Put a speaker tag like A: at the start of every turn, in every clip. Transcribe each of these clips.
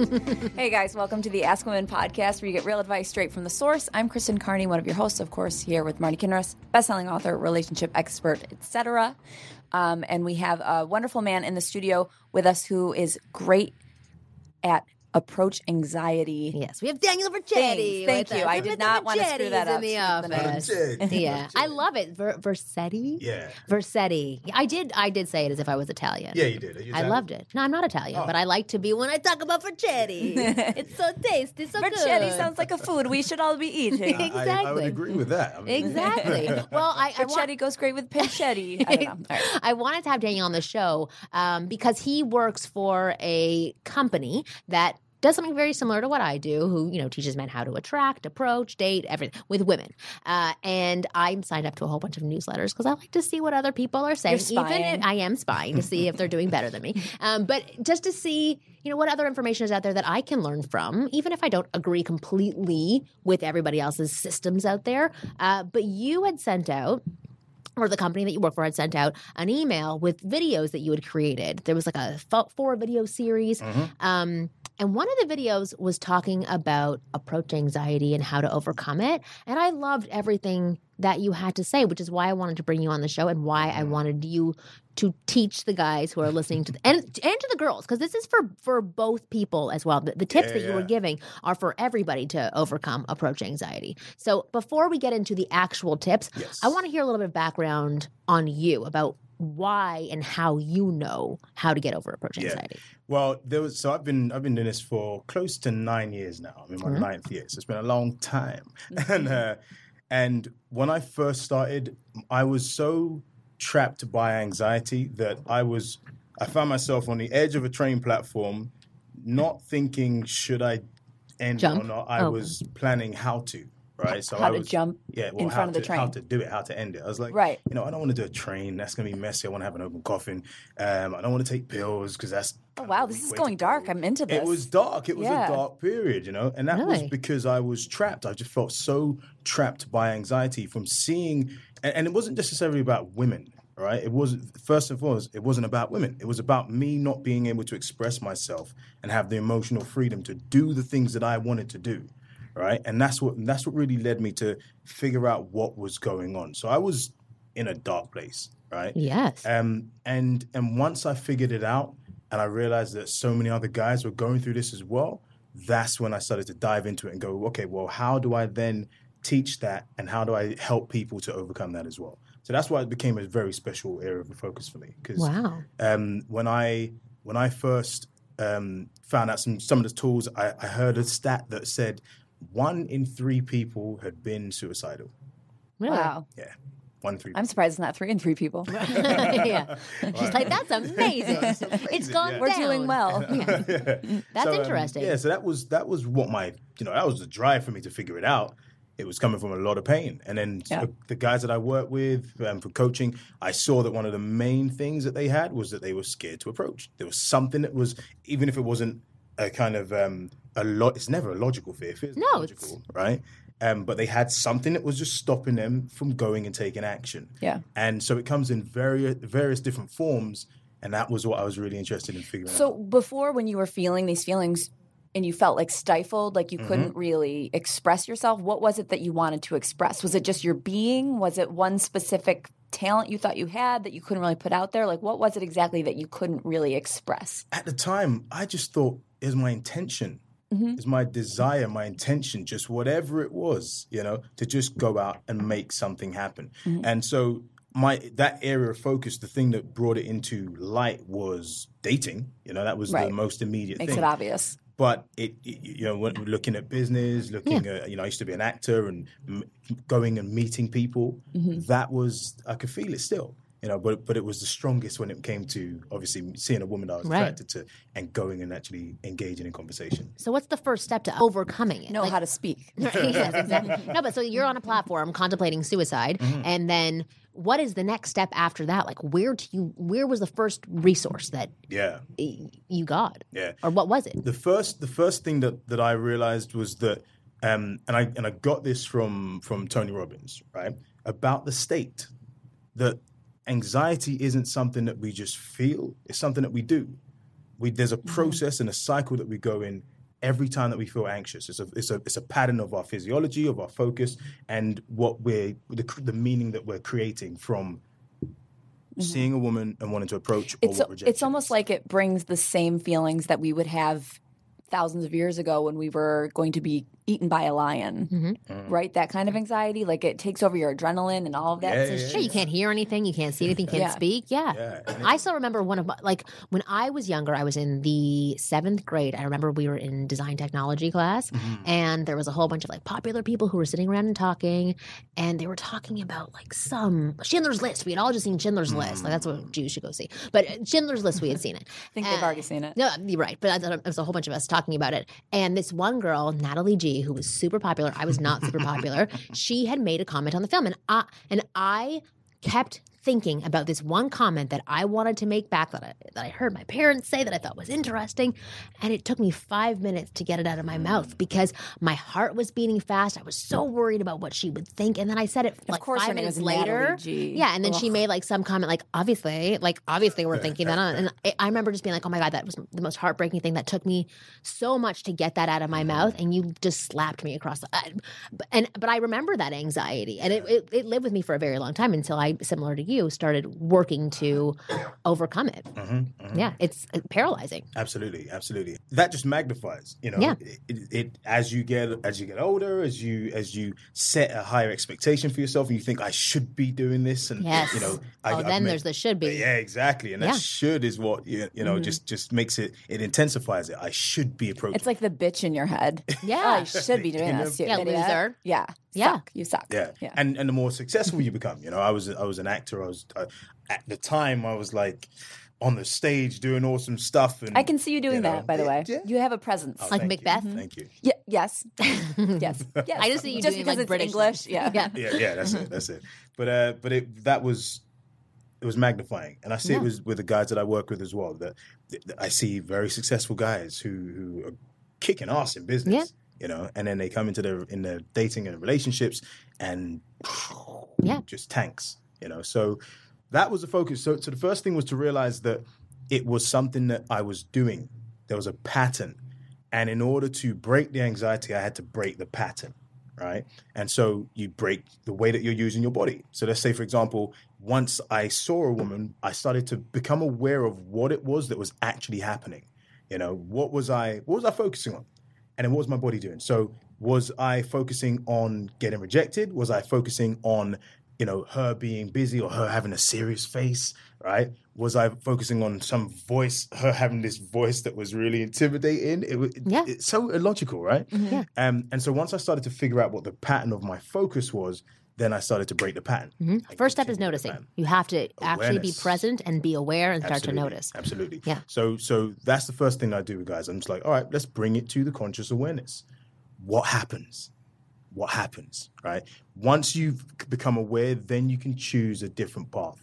A: hey guys, welcome to the Ask Women podcast where you get real advice straight from the source. I'm Kristen Carney, one of your hosts, of course, here with Marni Kinrys, best-selling author, relationship expert, etc. Um, and we have a wonderful man in the studio with us who is great at approach anxiety.
B: Yes, we have Daniel Verchetti.
A: Thanks. Thank you.
B: us.
A: I did not want to screw that up.
B: in the
A: Screw
B: office. Yeah, I love it. Ver- Versetti.
C: Yeah.
B: Versetti. I did. I did say it as if I was Italian.
C: Yeah, you did. Are you
B: I loved it. No, I'm not Italian,
C: Oh.
B: but I like to be when I talk about Verchetti. it's so tasty, so
A: Vercetti
B: good.
A: sounds like a food we should all be eating.
C: exactly. I, I, would agree with that. I mean-
B: Exactly. well, I, I want,
A: goes great with pancetta. I don't know. All right.
B: I wanted to have Daniel on the show um, because he works for a company that does something very similar to what I do, who you know teaches men how to attract, approach, date, everything with women. Uh, and I'm signed up to a whole bunch of newsletters because I like to see what other people are saying. Even if I am spying to see if they're doing better than me, um, but just to see you know what other information is out there that I can learn from, even if I don't agree completely with everybody else's systems out there. Uh, but you had sent out or the company that you work for had sent out an email with videos that you had created. There was like a four video series. Um, and one of the videos was talking about approach anxiety and how to overcome it. And I loved everything that you had to say, which is why I wanted to bring you on the show and why I wanted you to teach the guys who are listening to the, and and to the girls because this is for for both people as well. The, the tips
C: Yeah,
B: that you were giving are for everybody to overcome approach anxiety. So before we get into the actual tips,
C: Yes.
B: I want to hear a little bit of background on you about why and how you know how to get over approach
C: Yeah.
B: anxiety.
C: Well, there was so I've been I've been doing this for close to nine years now. I'm in my
B: Mhm.
C: ninth year, so it's been a long time. And uh, and when I first started, I was so trapped by anxiety that I was I found myself on the edge of a train platform, not thinking should I end
B: Jump?
C: or not. I
B: Oh.
C: was planning how to. Right, so
A: How
C: I
A: to
C: was,
A: jump
C: yeah, well,
A: in front of the
C: to- How
A: train.
C: to do it, how to end it. I was like,
A: Right.
C: you know, I don't want to do a train. That's going to be messy. I want to have an open coffin. Um, I don't want to take pills because that's.
A: Oh, wow, this is going
C: to go.
A: dark. I'm into this.
C: It was dark. It was
A: Yeah.
C: a dark period, you know, and that was because I was trapped. I just felt so trapped by anxiety from seeing, and, and it wasn't necessarily about women, right? It wasn't first and foremost. It wasn't about women. It was about me not being able to express myself and have the emotional freedom to do the things that I wanted to do, right? And that's what that's what really led me to figure out what was going on. So I was in a dark place, right?
B: Yes.
C: Um, and and once I figured it out, and I realized that so many other guys were going through this as well, that's when I started to dive into it and go, okay, well, how do I then teach that, and how do I help people to overcome that as well? So that's why it became a very special area of focus for me. Because
B: wow.
C: um, when I when I first um, found out some some of the tools, I, I heard a stat that said one in three people had been suicidal.
B: Really?
A: Wow.
C: Yeah, one in three.
A: I'm surprised it's not three and three people.
B: yeah. She's like, that's amazing. it's
C: amazing,
B: gone
C: yeah.
A: We're doing well.
B: Yeah. That's
C: So, um,
B: interesting.
C: yeah, so that was that was what my you know that was the drive for me to figure it out. It was coming from a lot of pain, and then
A: Yeah.
C: the, the guys that I worked with um, for coaching, I saw that one of the main things that they had was that they were scared to approach. There was something that was even if it wasn't a kind of um, a lot. It's never a logical fear. Fear is
B: No, it's-
C: logical, right? Um, but they had something that was just stopping them from going and taking action.
A: Yeah.
C: and so it comes in various various different forms, and that was what I was really interested in figuring out.
A: So before, when you were feeling these feelings and you felt like stifled, like you
C: Mm-hmm.
A: couldn't really express yourself, what was it that you wanted to express? Was it just your being? Was it one specific talent you thought you had that you couldn't really put out there? Like, what was it exactly that you couldn't really express?
C: at the time, I just thought it was my intention.
A: Mm-hmm.
C: It's my desire, my intention, just whatever it was, you know, to just go out and make something happen.
A: Mm-hmm.
C: And so my that area of focus, the thing that brought it into light was dating. You know, that was the most immediate
A: Makes
C: thing.
A: Makes it obvious.
C: But it, it- you know, when looking at business, looking at, you know, I used to be an actor and m- going and meeting people.
A: Mm-hmm.
C: That was, I could feel it still, you know, but but it was the strongest when it came to obviously seeing a woman that I was
B: Right.
C: attracted to and going and actually engaging in conversation.
B: So what's the first step to overcoming it?
A: Know
B: Like-
A: how to speak.
B: yes, exactly. No, but so you're on a platform contemplating suicide,
C: Mm-hmm.
B: and then what is the next step after that? Like, where do you? Where was the first resource that
C: Yeah.
B: you got?
C: Yeah.
B: Or what was it?
C: the first the first thing that that I realized was that um and I and I got this from from Tony Robbins, right? About the state. That anxiety isn't something that we just feel, it's something that we do. We there's a mm-hmm. process and a cycle that we go in every time that we feel anxious. It's a it's a it's a pattern of our physiology, of our focus and what we're the the meaning that we're creating from mm-hmm. seeing a woman and wanting to approach or
A: It's it's almost like it brings the same feelings that we would have thousands of years ago when we were going to be eaten by a lion,
C: Mm-hmm.
A: right? That kind of anxiety, like it takes over your adrenaline and all of that.
C: Yeah,
A: So
C: yeah,
A: it's
B: Sure, you can't hear anything, you can't see anything, you can't
A: Yeah.
B: speak. Yeah.
C: Yeah,
B: I still remember one of my, like when I was younger, I was in the seventh grade. I remember we were in design technology class,
C: Mm-hmm.
B: and there was a whole bunch of like popular people who were sitting around and talking, and they were talking about like some Schindler's List. We had all just seen Schindler's List. Like that's
C: Mm.
B: what Jews should go see. But uh, Schindler's List, we had seen it.
A: I think they've
B: Uh,
A: already seen it.
B: No, you're right. But I thought it was a whole bunch of us talking about it. And this one girl, Natalie G, who was super popular, I was not super popular. She had made a comment on the film, and I and I kept thinking about this one comment that I wanted to make back that I, that I heard my parents say that I thought was interesting, and it took me five minutes to get it out of my mouth because my heart was beating fast. I was so worried about what she would think, and then I said it like five minutes later. Yeah, and then she made like some comment like obviously, like obviously we're thinking that, on. and I- remember just being like, oh my god, that was the most heartbreaking thing. That took me so much to get that out of my mouth, and you just slapped me across the. And but I remember that anxiety, and it, it it lived with me for a very long time until I, similar to you, started working to overcome it.
C: Mm-hmm,
B: Yeah, it's uh, paralyzing.
C: Absolutely, absolutely. That just magnifies, you know.
B: Yeah.
C: It, it, it as you get as you get older, as you as you set a higher expectation for yourself, and you think I should be doing this, and
B: Yes.
C: you know. I,
B: oh,
C: I've
B: then
C: made-
B: there's the should be.
C: Yeah, exactly, and that
B: Yeah.
C: should is what you, you know just just makes it it intensifies it. I should be approaching.
A: It's like the bitch in your head.
B: Yeah.
A: Oh, you should be doing
C: You know?
A: this. You
B: Yeah,
A: idiot.
B: loser.
A: Yeah.
B: Yeah.
A: Suck. You suck.
C: Yeah.
A: Yeah.
C: And and the more successful you become, you know, I was I was an actor. I was uh, at the time I was like on the stage doing awesome stuff. And
A: I can see you doing
C: know,
A: that, by the way.
C: yeah.
A: You have a presence.
C: Oh,
B: Like
C: thank you.
B: Macbeth?
C: Thank you.
A: Yeah, yes. yes. Yes.
B: I just see you
A: just
B: doing,
A: because
B: like,
A: it's
B: British
A: English. Yeah.
B: Yeah.
C: Yeah, yeah, that's it. That's it. But uh, but it that was it was magnifying, and I see it was with the guys that I work with as well. That, that I see very successful guys who who are kicking ass in business.
B: Yeah.
C: You know, and then they come into their in their dating and relationships, and
B: Yeah.
C: just tanks. You know, so that was the focus. So, so the first thing was to realize that it was something that I was doing. There was a pattern, and in order to break the anxiety, I had to break the pattern right? And so you break the way that you're using your body. So let's say, for example, once I saw a woman, I started to become aware of what it was that was actually happening. You know, what was I what was I focusing on? And then what was my body doing? So was I focusing on getting rejected? Was I focusing on, you know, her being busy or her having a serious face, right? Was I focusing on some voice, her having this voice that was really intimidating? It was
B: Yeah.
C: it's so illogical, right?
B: Yeah.
C: Um, and so once I started to figure out what the pattern of my focus was, then I started to break the pattern.
B: Mm-hmm. First step is noticing. You have to actually be present and be aware and start
C: Absolutely.
B: to notice.
C: Absolutely.
B: Yeah.
C: So so that's the first thing I do with guys. I'm just like, all right, let's bring it to the conscious awareness. What happens? What happens? Right? Once you've become aware, then you can choose a different path.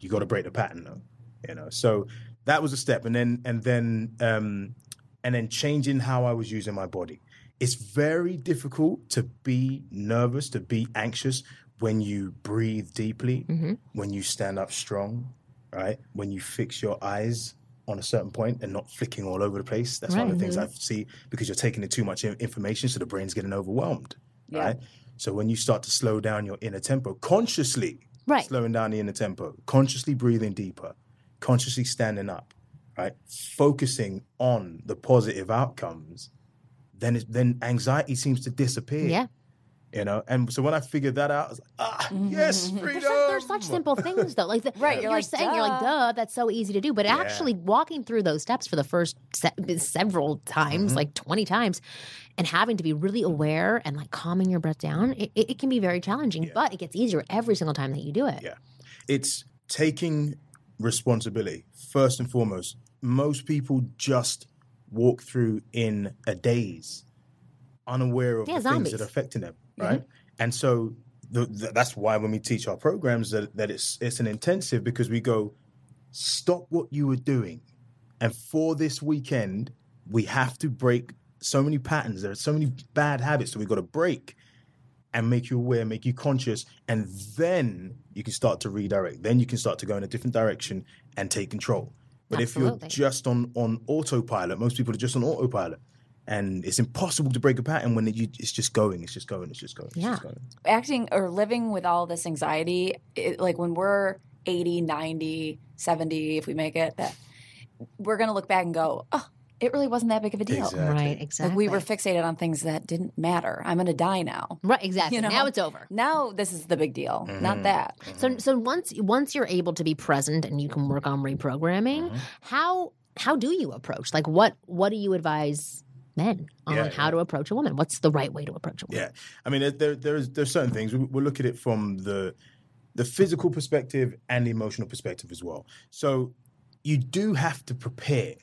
C: You got to break the pattern though. You know. So that was a step. And then and then um and then changing how I was using my body. It's very difficult to be nervous, to be anxious when you breathe deeply, when you stand up strong, right? When you fix your eyes on a certain point and not flicking all over the place. That's one of the things I see because you're taking in too much information, so the brain's getting overwhelmed, right? So when you start to slow down your inner tempo consciously,
B: Right.
C: slowing down the inner tempo, consciously breathing deeper, consciously standing up, right? Focusing on the positive outcomes, then it, then anxiety seems to disappear.
B: Yeah.
C: You know, and so when I figured that out, I was like, ah, yes, freedom.
B: There's such, such simple things though. Like the,
A: Right, you're
B: you're,
A: like,
B: saying, you're like,
A: duh.
B: duh, that's so easy to do. But actually walking through those steps for the first se- several times,
C: Mm-hmm.
B: like 20 times, and having to be really aware and like calming your breath down, it, it, it can be very challenging. But it gets easier every single time that you do it.
C: Yeah. It's taking responsibility first and foremost. Most people just walk through in a daze, unaware of
B: Yeah,
C: the
B: zombies.
C: things that are affecting them, right? Mm-hmm. And so the, the, that's why when we teach our programs that, that it's it's an intensive because we go stop what you were doing, and for this weekend we have to break so many patterns. There are so many bad habits that we've got to break and make you aware, make you conscious, and then you can start to redirect. Then you can start to go in a different direction and take control. But if you're just on on autopilot, most people are just on autopilot, and it's impossible to break a pattern when you, it's just going, it's just going, it's just going. It's
B: Yeah.
C: just going.
A: acting or living with all this anxiety it, like when we're 80 90 70 if we make it that we're going to look back and go oh it really wasn't that big of a deal
C: Exactly.
B: Right, exactly.
A: like we were fixated on things that didn't matter i'm going to die now
B: right, exactly.
A: you know
B: now it's over.
A: now this is the big deal
C: Mm-hmm.
A: not that
B: So so once once you're able to be present and you can work on reprogramming,
C: Mm-hmm.
B: how how do you approach? Like what what do you advise men on
C: Yeah,
B: how to approach a woman? What's the right way to approach a woman?
C: Yeah, I mean, there, there there's there's certain things we, we'll look at it from the the physical perspective and the emotional perspective as well. So you do have to prepare.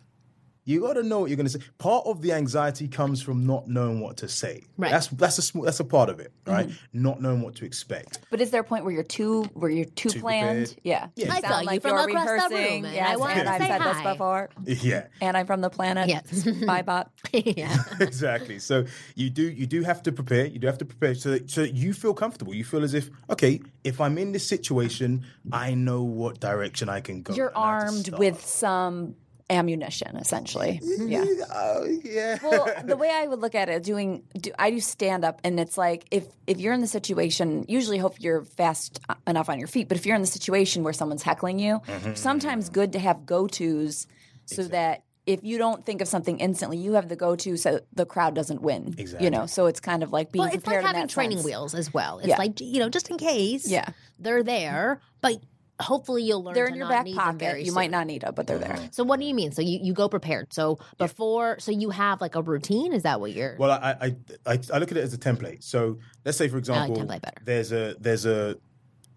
C: You got to know what you're going to say. Part of the anxiety comes from not knowing what to say.
B: Right.
C: That's that's a small, that's a part of it, right? Mm-hmm. Not knowing what to expect.
A: but is there a point where you're too where you're too,
C: Too
A: planned
C: prepared.
A: yeah
C: Yeah.
B: I
A: sound
B: saw you
A: like
B: from
A: you're
B: across the room,
A: rehearsing.
B: and
A: yes,
B: I wanted
A: and
B: to
A: I've
B: say
A: said
B: hi.
A: this before
C: Yeah.
A: and i'm from the planet
B: Yes.
A: bye bot
B: yeah.
C: exactly. So you do you do have to prepare. You do have to prepare so that, so that you feel comfortable. You feel as if okay, if I'm in this situation, I know what direction I can go.
A: you're
C: and I have to
A: armed with some ammunition essentially yeah
C: Oh, yeah.
A: well, the way I would look at it, doing do, I do stand up, and it's like if if you're in the situation, usually hope you're fast enough on your feet. But if you're in the situation where someone's heckling you,
C: Mm-hmm.
A: sometimes good to have go tos so that if you don't think of something instantly, you have the go to so the crowd doesn't win.
C: Exactly.
A: You know, so it's kind of like being
B: Well, it's
A: prepared
B: like
A: in
B: having
A: that
B: training
A: sense.
B: wheels as well. It's
A: Yeah.
B: like you know, just in case.
A: Yeah.
B: they're there, but hopefully you'll learn.
A: They're
B: to
A: in your
B: not
A: back pocket.
B: very
A: You might not need them, but they're there. Mm-hmm.
B: So what do you mean? So you, you go prepared. So before, so you have like a routine. Is that what you're?
C: Well, I, I I I look at it as a template. So let's say, for oh, example,
B: template better.
C: there's a there's a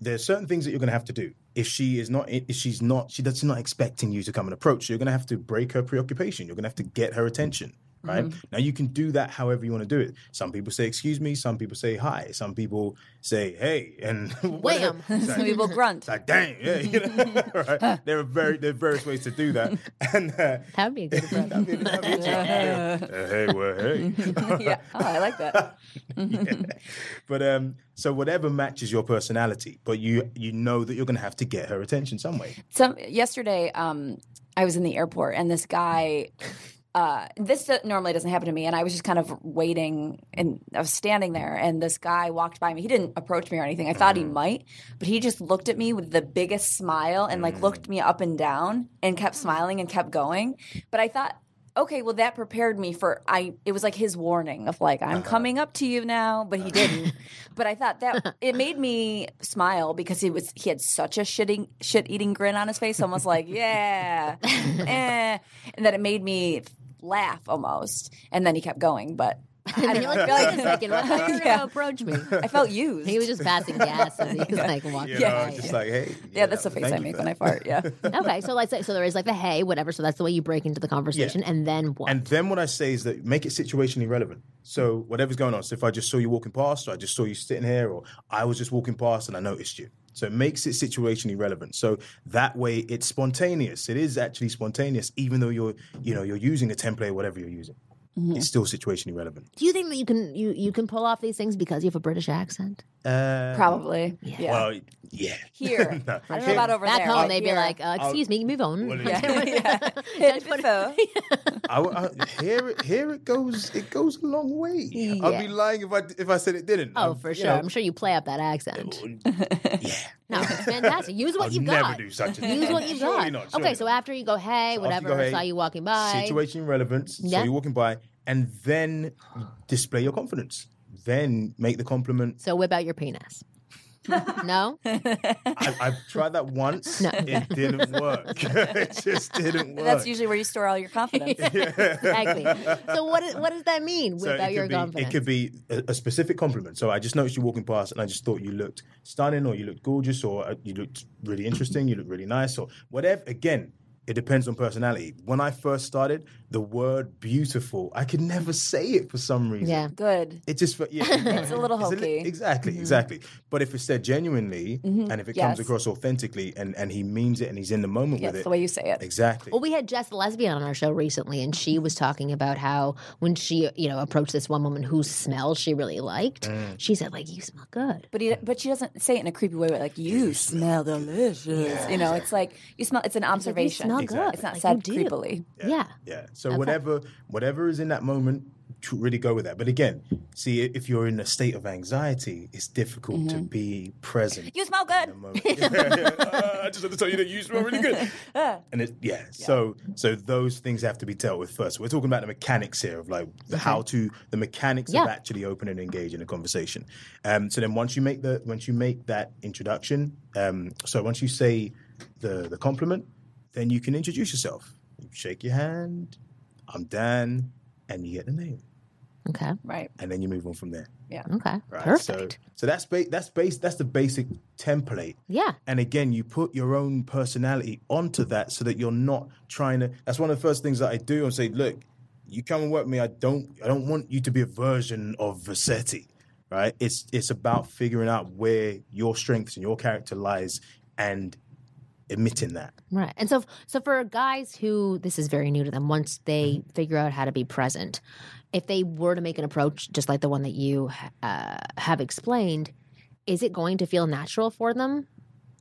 C: there's certain things that you're going to have to do. If she is not, if she's not, she does not expecting you to come and approach. You're going to have to break her preoccupation. You're going to have to get her attention. Right
B: Mm-hmm.
C: now, you can do that however you want to do it. Some people say "excuse me," some people say "hi," some people say "hey," and.
B: Wham.
C: Like-
A: Some people grunt.
C: like, dang, yeah, you know, right? There are very there are various ways to do that, and uh,
B: that would be a good.
C: I mean, I mean, yeah. Uh, hey, well, hey.
A: yeah, oh, I like that.
C: but um, so whatever matches your personality, but you you know that you're going to have to get her attention some way.
A: Some yesterday, um, I was in the airport and this guy. Uh, this normally doesn't happen to me, and I was just kind of waiting, and I was standing there, and this guy walked by me. He didn't approach me or anything. I thought he might, but he just looked at me with the biggest smile and like looked me up and down and kept smiling and kept going. But I thought, okay, well that prepared me for I. It was like his warning of like I'm coming up to you now, but he didn't. but I thought that it made me smile because he was he had such a shitting shit eating grin on his face, almost like yeah, eh, and that it made me laugh almost. And then he kept going, but I don't
B: You're
A: know.
B: like,
A: I
B: wait
A: feel
B: a second, what? You're
A: Yeah.
B: gonna approach me?
A: I felt used.
B: He was just passing gas, and he was like walking.
C: You
A: Yeah.
C: just like hey,
A: yeah, that's the face I make when I fart. Yeah.
B: okay, so let's so there is like the hey, whatever. So that's the way you break into the conversation, and then what?
C: And then what I say is that make it situationally relevant. So whatever's going on. So if I just saw you walking past, or I just saw you sitting here, or I was just walking past and I noticed you. So it makes it situationally relevant. So that way it's spontaneous. It is actually spontaneous, even though you're, you know, you're using a template, or whatever you're using.
A: Mm-hmm.
C: It's still situationally relevant.
B: Do you think that you can you you can pull off these things because you have a British accent?
C: Uh,
A: Probably. Yeah.
C: Well, yeah.
A: Here.
C: No.
A: I don't know about over
B: Back
A: there.
B: home,
A: but
B: they'd be
A: here.
B: like, uh, "Excuse me, move on."
C: Well,
A: yeah. yeah.
B: That's what-
A: So,
C: I, I, here, it, here it goes. It goes a long way. I'd be lying if I if I said it didn't.
B: Oh,
C: I'm-
B: for
C: you
B: sure.
C: know,
B: I'm sure you play up that accent.
C: yeah.
B: No, it's fantastic. Use what
C: I'll
B: you've
C: never
B: got.
C: do such a thing.
B: Use what you've
C: Surely
B: got.
C: not, surely
B: okay, so
C: not.
B: after you go, hey,
C: So after you
B: whatever,
C: go, hey,
B: saw you walking by.
C: Situation relevance.
B: Yeah.
C: So you're walking by, and then display your confidence. Then make the compliment.
B: So whip out your penis. no?
C: I, I've tried that once. No. It didn't work. it just didn't work.
A: That's usually where you store all your confidence.
B: exactly. So what, is, what does that mean?
C: So
B: Whip out
C: it
B: your
C: could be,
B: confidence.
C: It could be a, a specific compliment. So I just noticed you walking past, and I just thought you looked stunning, or you looked gorgeous, or uh, you looked really interesting, you looked really nice, or whatever. Again, it depends on personality. When I first started, the word "beautiful," I could never say it for some reason.
B: yeah.
A: Good.
C: It just fe- yeah,
A: It's a little
C: li-
A: hokey.
C: exactly, exactly. But if it's said genuinely, and if it comes across authentically, and and he means it, and he's in the moment
A: Yeah,
C: with it,
A: the way you say it.
C: exactly.
B: Well, we had Jess the lesbian on our show recently, and she was talking about how when she, you know, approached this one woman whose smell she really liked,
C: Mm.
B: she said, like, you smell good.
A: But he, but she doesn't say it in a creepy way, like you smell delicious. you know, it's like you smell. It's an observation.
B: smell
C: Exactly.
B: good.
A: It's not
B: Like,
A: said
B: you do.
A: creepily.
B: Yeah.
C: Yeah. So whatever whatever is in that moment, to really go with that. But again, see if you're in a state of anxiety, it's difficult to be present.
A: You smell good.
C: Yeah, yeah. Uh, I just want to tell you that you smell really good. and it, yeah, so so those things have to be dealt with first. We're talking about the mechanics here of like the how to the mechanics of actually open and engage in a conversation. Um, so then once you make the once you make that introduction, um, so once you say the the compliment, then you can introduce yourself. You shake your hand. I'm Dan, and you get the name,
B: Okay.
A: Right.
C: and then you move on from there.
A: Yeah.
B: Okay.
C: Right.
B: Perfect.
C: So, so that's ba- that's base that's the basic template.
B: yeah.
C: And again, you put your own personality onto that so that you're not trying to. That's one of the first things that I do. I say, look, you come and work with me. I don't. I don't want you to be a version of Vassetti, right? It's it's about figuring out where your strengths and your character lies, and admitting that.
B: Right. And so so for guys who this is very new to them, once they
C: Mm-hmm.
B: figure out how to be present, if they were to make an approach just like the one that you uh, have explained, is it going to feel natural for them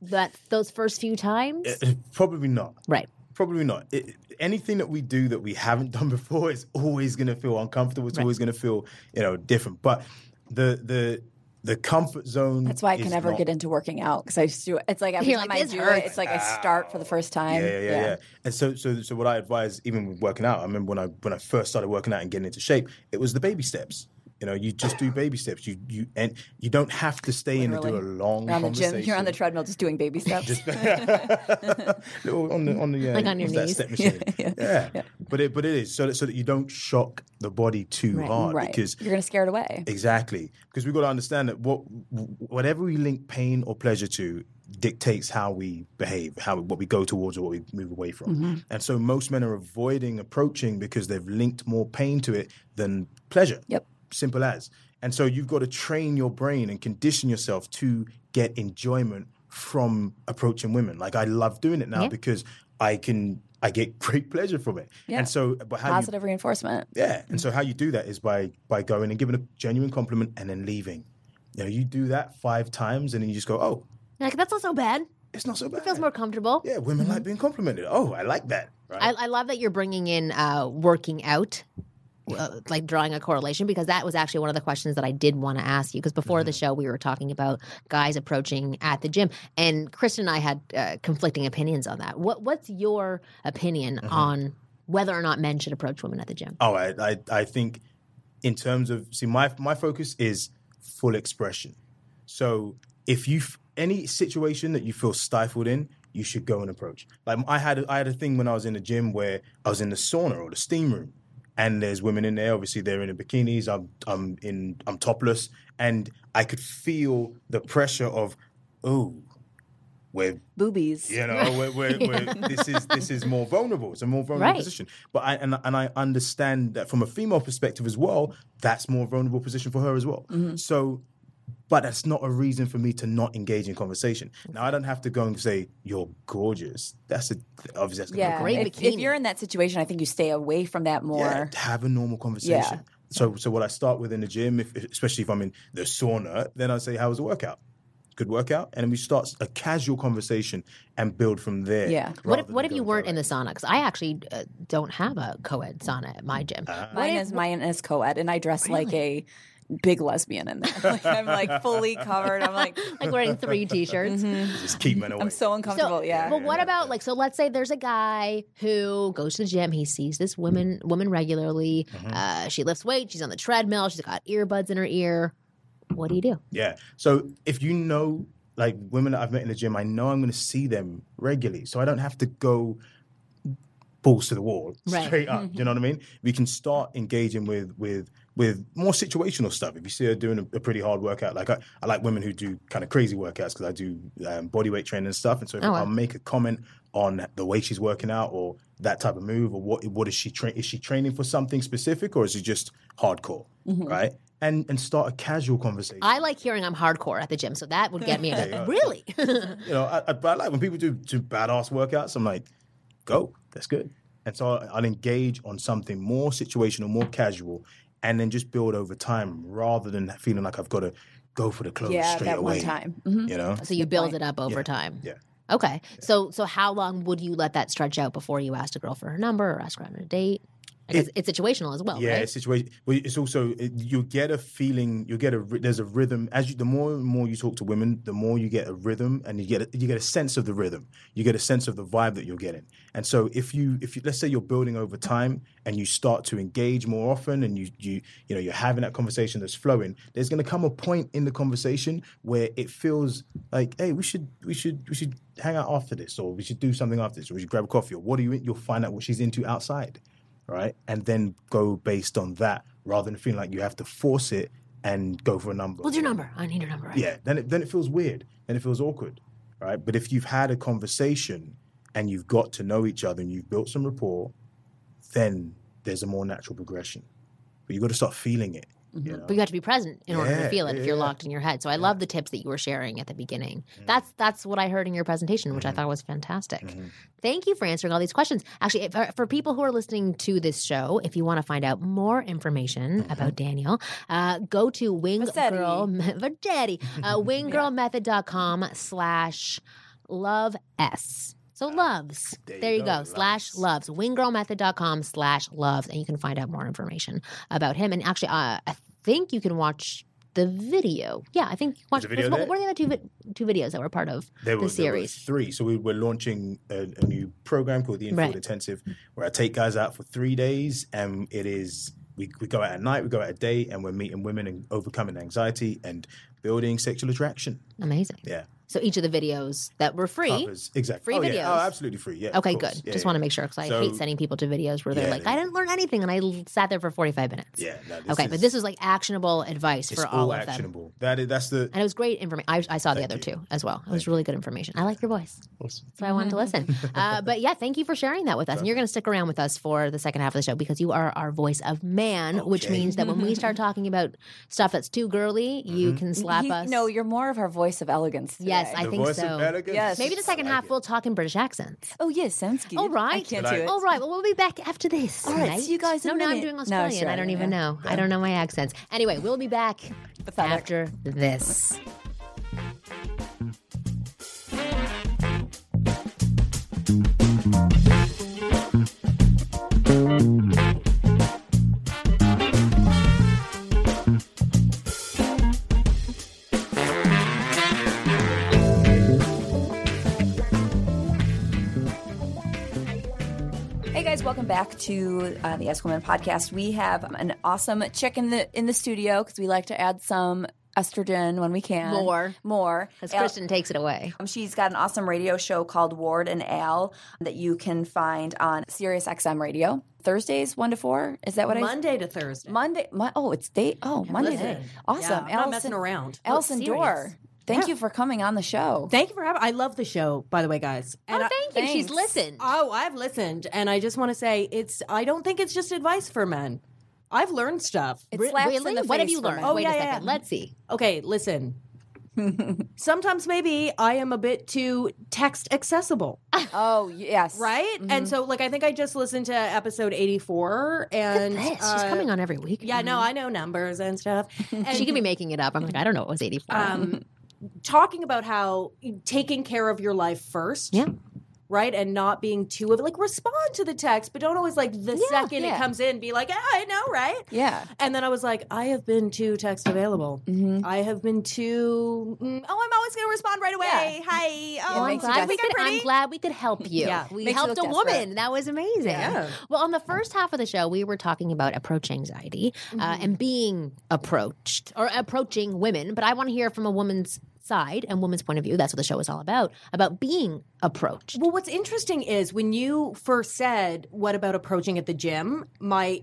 B: that those first few times?
C: Uh, Probably not.
B: right.
C: Probably not. It, anything that we do that we haven't done before is always going to feel uncomfortable. It's always going to feel, you know, different. But the the the comfort zone.
A: That's why I can never
C: not-
A: get into working out because I just do it. It's like every
B: You're
A: time
B: like,
A: I
B: "This
A: do
B: hurts."
A: it, it's like I start for the first time.
C: Yeah, yeah, yeah, yeah. And so, so, so, what I advise, even with working out, I remember when I when I first started working out and getting into shape, it was the baby steps. You know, you just do baby steps. You you and you don't have to stay in and do a long
A: You're on the gym. You're on the treadmill, just doing baby steps.
C: Little on the on the uh,
B: Like on your
C: what's that,
B: knees.
C: step machine. yeah. but it but it is so that so that you don't shock the body too hard
A: right.
C: because
A: You're gonna scare it away.
C: Exactly, because we've got to understand that what whatever we link pain or pleasure to dictates how we behave, how what we go towards or what we move away from.
A: Mm-hmm.
C: And so most men are avoiding approaching because they've linked more pain to it than pleasure.
A: Yep.
C: Simple as. And so you've got to train your brain and condition yourself to get enjoyment from approaching women. Like I love doing it now
B: Yeah.
C: because I can I get great pleasure from it.
A: Yeah.
C: And so but how you
A: Positive reinforcement.
C: yeah, and so how you do that is by by going and giving a genuine compliment and then leaving. You know, you do that five times and then you just go, "Oh,
B: You're like that's not so bad.
C: it's not so bad."
B: It feels more comfortable.
C: Yeah, women like being complimented. Oh, I like that. Right?
B: I, I love that you're bringing in uh, working out, uh, like drawing a correlation, because that was actually one of the questions that I did want to ask you. Because before the show, we were talking about guys approaching at the gym, and Kristen and I had uh, conflicting opinions on that. What What's your opinion on whether or not men should approach women at the gym?
C: oh, I, I I think in terms of see my my focus is full expression. So if you any situation that you feel stifled in, you should go and approach. Like I had a, I had a thing when I was in the gym where I was in the sauna or the steam room, and there's women in there. Obviously, they're in the bikinis. I'm I'm in I'm topless, and I could feel the pressure of, oh, we're
A: Boobies.
C: you know, we're, we're, we're, this is this is more vulnerable. It's a more vulnerable
B: Right.
C: position. But I and, and I understand that from a female perspective as well. That's more vulnerable position for her as well. Mm-hmm. So, but that's not a reason for me to not engage in conversation. Now I don't have to go and say you're gorgeous. That's a obviously that's gonna
A: Yeah.
B: Great
A: If,
B: bikini.
A: if you're in that situation, I think you stay away from that more.
C: yeah, have a normal conversation.
A: Yeah.
C: So so what I start with in the gym, if, especially if I'm in the sauna, then I say, "How was the workout?" Good workout, and then we start a casual conversation and build from there.
A: Yeah.
B: What if What if you weren't in the sauna? Because I actually uh, don't have a co-ed sauna at my gym.
A: Mine is mine is co-ed, and I dress like a big lesbian in there. Like, I'm like fully covered. I'm like,
B: like wearing three t-shirts.
C: Just keep men away.
A: I'm so uncomfortable.
B: So,
A: yeah.
B: But what about like so? Let's say there's a guy who goes to the gym. He sees this woman woman regularly.
C: Mm-hmm.
B: Uh, she lifts weight. She's on the treadmill. She's got earbuds in her ear. What do you do?
C: Yeah. So if you know, like women that I've met in the gym, I know I'm going to see them regularly, so I don't have to go balls to the wall
B: Right.
C: straight up. You know what I mean? We can start engaging with with with more situational stuff. If you see her doing a, a pretty hard workout, like I, I like women who do kind of crazy workouts because I do um, body weight training and stuff, and so if
B: Oh, wow.
C: I'll make a comment on the way she's working out or that type of move or what what is she train is she training for something specific or is it just hardcore right and and start a casual conversation
B: I like hearing I'm hardcore at the gym, so that would get me. A, really?
C: you know, I, I, but I like when people do, do badass workouts. I'm like, go, that's good. And so I- I'll engage on something more situational, more casual, and then just build over time rather than feeling like I've got to go for the clothes
A: yeah,
C: straight
A: that
C: away.
A: one time. Mhm.
C: You know,
B: so you build it up over
C: Yeah.
B: time.
C: yeah.
B: Okay. So so how long would you let that stretch out before you asked a girl for her number or ask her on a date? Because it's situational as well,
C: yeah,
B: right?
C: it's situation. But it's also it, you get a feeling. You get a there's a rhythm as you. The more and more you talk to women, the more you get a rhythm, and you get a, you get a sense of the rhythm. You get a sense of the vibe that you're getting. And so if you if you let's say you're building over time and you start to engage more often, and you you you know you're having that conversation that's flowing, there's going to come a point in the conversation where it feels like, hey, we should we should we should hang out after this, or we should do something after this, or we should grab a coffee, or what are you? in- You'll find out what she's into outside right? And then go based on that rather than feeling like you have to force it and go for a number.
B: What's your number? I need your number. Right?
C: Yeah, then it, then it feels weird. Then it feels awkward, right? But if you've had a conversation and you've got to know each other and you've built some rapport, then there's a more natural progression. But you've got to start feeling it. You know?
B: But you have to be present in order to feel it if you're
C: yeah.
B: locked in your head. So I love the tips that you were sharing at the beginning. That's that's what I heard in your presentation, which I thought was fantastic. Thank you for answering all these questions. Actually, if, uh, for people who are listening to this show, if you want to find out more information about Daniel, uh, go to Wing
A: Vassetti.
B: Girl Vagetti, uh, winggirlmethod.com slash love s. So loves. There
C: There
B: you,
C: you
B: go.
C: go,
B: Slash loves. Winggirlmethod.com slash loves. And you can find out more information about him. And actually, uh, I think you can watch the video. Yeah, I think you watch.
C: video
B: what, what are the other two, vi- two videos that were part of
C: There
B: the
C: were
B: series?
C: three. So we, we're launching a, a new program called the Infield
B: Right.
C: Intensive, where I take guys out for three days, and it is we, we go out at night, we go out at day, and we're meeting women and overcoming anxiety and building sexual attraction.
B: Amazing.
C: Yeah,
B: So each of the videos that were free.
C: covers exactly.
B: Free
C: oh, Yeah.
B: videos.
C: Oh, absolutely free. Yeah.
B: Okay, good.
C: Yeah,
B: Just
C: yeah.
B: want to make sure because I
C: So-
B: hate sending people to videos where they're
C: Yeah,
B: like,
C: yeah.
B: I didn't learn anything, and I sat there for forty-five minutes.
C: Yeah. No,
B: okay,
C: is,
B: but this was like actionable advice for
C: all
B: all of them.
C: actionable. That is that's the
B: And it was great information. I, I saw the other
C: you.
B: two as well. It was really good information. I like your voice.
C: awesome.
B: So I wanted to listen. Uh, but yeah, thank you for sharing that with us. And you're going to stick around with us for the second half of the show because you are our voice of man, which means that when we start talking about stuff that's too girly, you
C: Mm-hmm.
B: can slap
A: You-
B: us.
A: No, you're more of our voice of elegance.
B: Yes,
A: today.
B: I
C: The
B: think
C: voice
B: so.
C: of elegance.
A: Yes.
B: Maybe the second
C: like
B: half
C: it.
B: we'll talk in British accents.
A: Oh yes, sounds good.
B: All right.
A: I can't do it.
B: All right. Well, we'll be back after this.
A: All right,
B: right?
A: see you guys in
B: No,
A: a
B: no, I'm doing
A: No,
B: Australian. I don't even know. I don't know my accents. Anyway, we'll be back
A: Pathetic.
B: after this.
A: back to uh, the Ask Women podcast. We have an awesome chick in the in the studio because we like to add some estrogen when we can.
B: More.
A: more.
B: Because
A: Al-
B: Kristen takes it away.
A: um, She's got an awesome radio show called Ward and Al that you can find on Sirius XM Radio Thursdays one to four. Is that what I?
D: Monday to Thursday.
A: Monday. Mon- oh, it's day. Oh, Monday. Awesome.
D: Yeah, I'm not messing around.
A: Allison. Dorr. Thank
D: Yeah.
A: you for coming on the show.
D: Thank you for having. I love the show, by the way, guys.
B: Oh,
D: I-
B: thank you. She's listened.
D: oh, I've listened, and I just want to say it's. I don't think it's just advice for men. I've learned stuff.
A: It
B: Re- really? what have you learned?
D: Oh,
B: Wait
D: yeah,
B: a
D: yeah,
B: second.
D: yeah.
B: Let's see.
D: Okay, listen. Sometimes maybe I am a bit too text accessible,
A: Oh yes.
D: right? And so, like, I think I just listened to episode eighty-four, and
B: This. She's
D: uh,
B: coming on every week.
D: Yeah, no, I know numbers and stuff. And
B: She could be making it up. I'm like, I don't know. It was 84.
D: um, talking about how taking care of your life first
B: Yeah.
D: right? And not being too of like respond to the text, but don't always like the second
A: yeah.
D: it comes in be like, ah, I know, right?
A: Yeah.
D: And then I was like, I have been too text available.
A: Mm-hmm.
D: I have been too. mm, oh, I'm always going to respond right away. Hi. Oh,
B: I'm glad, we could, I'm glad we could help you.
D: Yeah.
B: We
A: Makes
B: helped a woman.
A: desperate.
B: That was amazing.
D: Yeah.
B: Well, on the first half of the show, we were talking about approach anxiety
D: Mm-hmm.
B: uh, and being approached or approaching women. But I want to hear from a woman's side and woman's point of view. That's what the show is all about about being approached.
D: Well, what's interesting is when you first said, What about approaching at the gym? My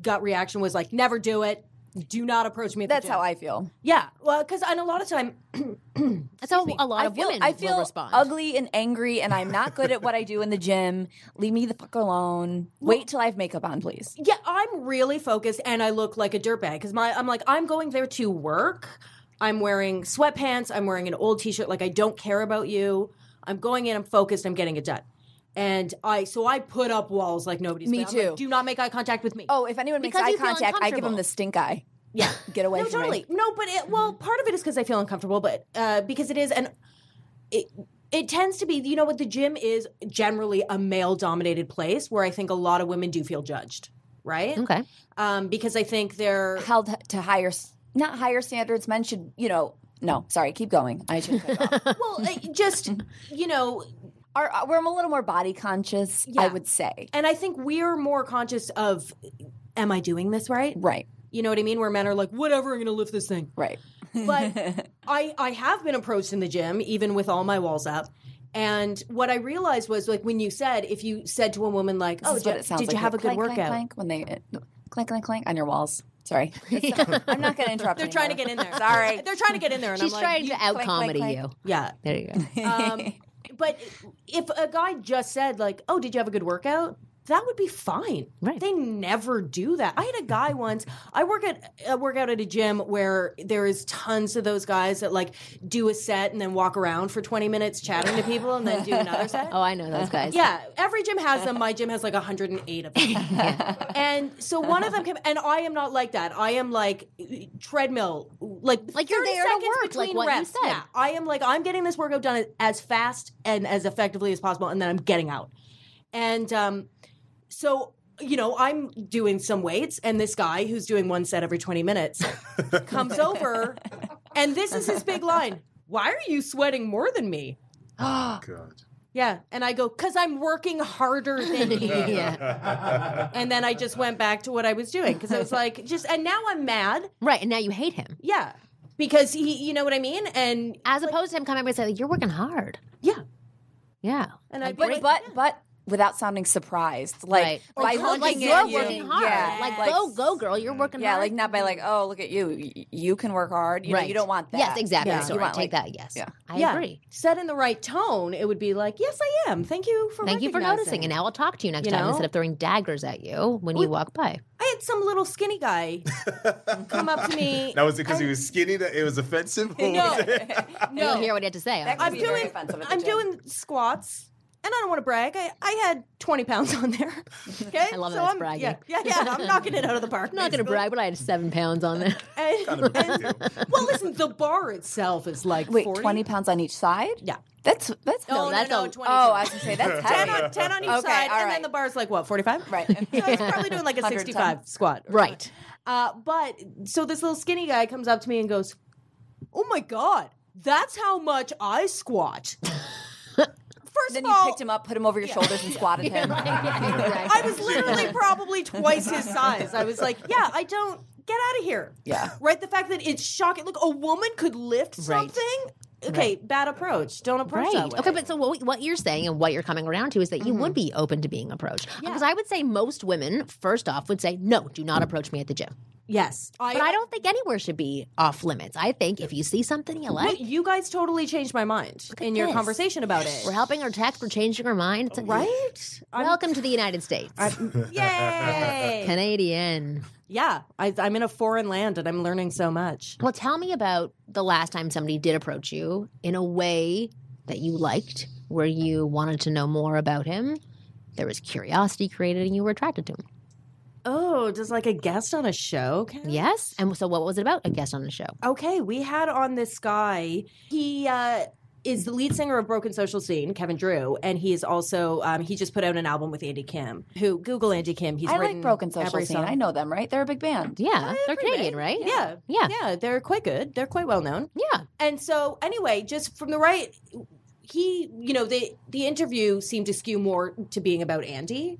D: gut reaction was like, Never do it. Do not approach me at
A: That's
D: the gym.
A: how I feel.
D: Yeah. Well, because and a lot of time,
B: That's how a lot
A: I
B: of
A: feel,
B: women
A: I feel
B: will respond.
A: ugly and angry, and I'm not good at what I do in the gym. Leave me the fuck alone. Wait till I have makeup on, please.
D: yeah, I'm really focused and I look like a dirtbag because my I'm like, I'm going there to work. I'm wearing sweatpants. I'm wearing an old t shirt. Like, I don't care about you. I'm going in, I'm focused, I'm getting it done. And I, so I put up walls like nobody's
A: Me.
D: I'm like,
A: too.
D: Do not make eye contact with me.
A: Oh, if anyone makes
B: Because
A: eye
B: you feel
A: contact, I give them
B: uncomfortable.
A: the stink eye.
D: Yeah,
A: Get away
D: no,
A: from
D: totally.
A: me.
D: No, but it, well, part of it is because I feel uncomfortable, but uh, because it is, and it it tends to be, you know, what the gym is generally a male dominated place where I think a lot of women do feel judged, right?
B: okay.
D: Um, because I think they're
A: Held to higher, s- not higher standards. Men should, you know. No, sorry, keep going. I should. cut it off.
D: well, uh, just you know,
A: Are, are- we're a little more body conscious, I would say.
D: and I think we're more conscious of, am I doing this right?
A: Right,
D: You know what I mean? Where men are like, whatever, I'm going to lift this thing.
A: right.
D: but I I have been approached in the gym, even with all my walls up. And what I realized was like when you said, if you said to a woman like,
A: This
D: "Oh, did,
A: it
D: did
A: like.
D: you have a good
A: Clank, clank,
D: workout?"
A: clank, when they uh, clank, clank, clank on your walls. Sorry, I'm not going to interrupt.
D: They're trying to get in there.
A: Sorry.
D: they're trying to get in there, and
B: She's
D: I'm
B: trying
D: you-
B: to out comedy you.
D: yeah.
B: There you go.
D: Um, but if a guy just said like, "Oh, did you have a good workout?" That would be fine.
B: Right.
D: They never do that. I had a guy once. I work at I work out at a gym where there is tons of those guys that like do a set and then walk around for twenty minutes chatting to people and then do another set.
B: Oh, I know those guys.
D: Yeah, every gym has them. My gym has like 108 of them. And so one of them came, and I am not like that. I am like treadmill, like
B: Like you're there to work, like what you said.
D: Yeah, I am like I'm getting this workout done as fast and as effectively as possible, and then I'm getting out. And um, so you know, I'm doing some weights, and this guy who's doing one set every 20 minutes comes over, and this is his big line. Why are you sweating more than me?
C: Oh, God.
D: Yeah. And I go, because I'm working harder than you.
B: yeah.
D: And then I just went back to what I was doing because I was like, just, and now I'm mad.
B: Right, and now you hate him.
D: Yeah. Because he, you know what I mean? And
B: As opposed to him coming over and saying, "You're working hard."
D: yeah.
B: Yeah.
D: And I,
A: But but but without sounding surprised, like
B: right.
A: by
B: Or
A: looking
B: like
A: at
B: you're
A: you,
B: working hard.
A: Yeah,
B: like, go, go, girl. You're working
A: Yeah,
B: hard.
A: like not by like, oh, look at you, Y- you can work hard. You know, you don't want that.
B: Yes, exactly.
D: Yeah.
B: Sorry,
A: You want,
B: take
A: like-
B: that. Yes.
A: yeah.
B: I
D: yeah.
B: agree.
D: Said in the right tone, it would be like, yes, I am. Thank you for
B: Thank you for noticing, and now I'll talk to you next
D: You
B: time
D: know?
B: instead of throwing daggers at you when you walk by.
D: I had some little skinny guy come up to me.
C: Now, was it because he was skinny that it was offensive? Or
D: No.
C: was it-
B: You'll hear what he had to say.
A: That
D: I'm
A: be very
D: doing
A: offensive
D: I'm doing squats. And I don't want to brag. I, I had 20 pounds on there. Okay?
B: I love
D: so
B: that it's
D: I'm,
B: bragging.
D: Yeah, yeah, yeah. I'm knocking it out of the park.
B: I'm not going to brag, but I had seven pounds on there.
D: And, and- well, listen, the bar itself is like
A: Wait,
D: 40.
A: twenty pounds on each side?
D: Yeah.
A: That's that's
D: No, no,
B: that's
D: no,
B: a-
D: 20
A: Oh, I was gonna say that's
D: 10 on, 10 on each
A: Okay,
D: side,
A: all
D: and then the bar's like, what, 45?
A: Right.
D: So I was probably doing like a
A: 110.
D: 65 squat.
B: Right.
D: Uh, but so this little skinny guy comes up to me and goes, Oh my God, that's how much I squat. First
A: Then
D: of
A: you picked him up, put him over your shoulders, and squatted him.
D: I was literally probably twice his size. I was like, yeah, I don't get out of here.
A: Yeah.
D: Right? The fact that it's shocking. Look, a woman could lift
B: Right.
D: something. Okay, bad approach. Don't approach that
B: Right.
D: way.
B: Okay, but so what, what you're saying and what you're coming around to is that you mm-hmm. would be open to being approached. Because I would say most women, first off, would say, no, do not mm. approach me at the gym.
D: Yes,
B: But I don't think anywhere should be off limits. I think if you see something you like,
D: you guys totally changed my mind in your
B: this.
D: conversation about it.
B: we're helping our text, we're changing our mind. It's
D: right? I'm-
B: Welcome to the United States.
D: Yay!
B: Canadian.
D: yeah, I, I'm in a foreign land and I'm learning so much.
B: Well, tell me about the last time somebody did approach you in a way that you liked, where you wanted to know more about him. There was curiosity created and you were attracted to him.
D: Oh, does like a guest on a show count?
B: Yes. And so, what was it about? A guest on the show.
D: Okay, we had on this guy. He uh is the lead singer of Broken Social Scene, Kevin Drew, and he is also um, he just put out an album with Andy Kim. Who Google Andy Kim? He's
A: I
D: written
A: like Broken Social Scene.
D: song.
A: I know them, right? They're a big band.
B: Yeah, they're Canadian,
D: big.
B: right?
D: Yeah,
B: Yeah.
D: yeah. They're quite good. They're quite well known.
B: Yeah.
D: And so, anyway, just from the right, he, you know, the the interview seemed to skew more to being about Andy.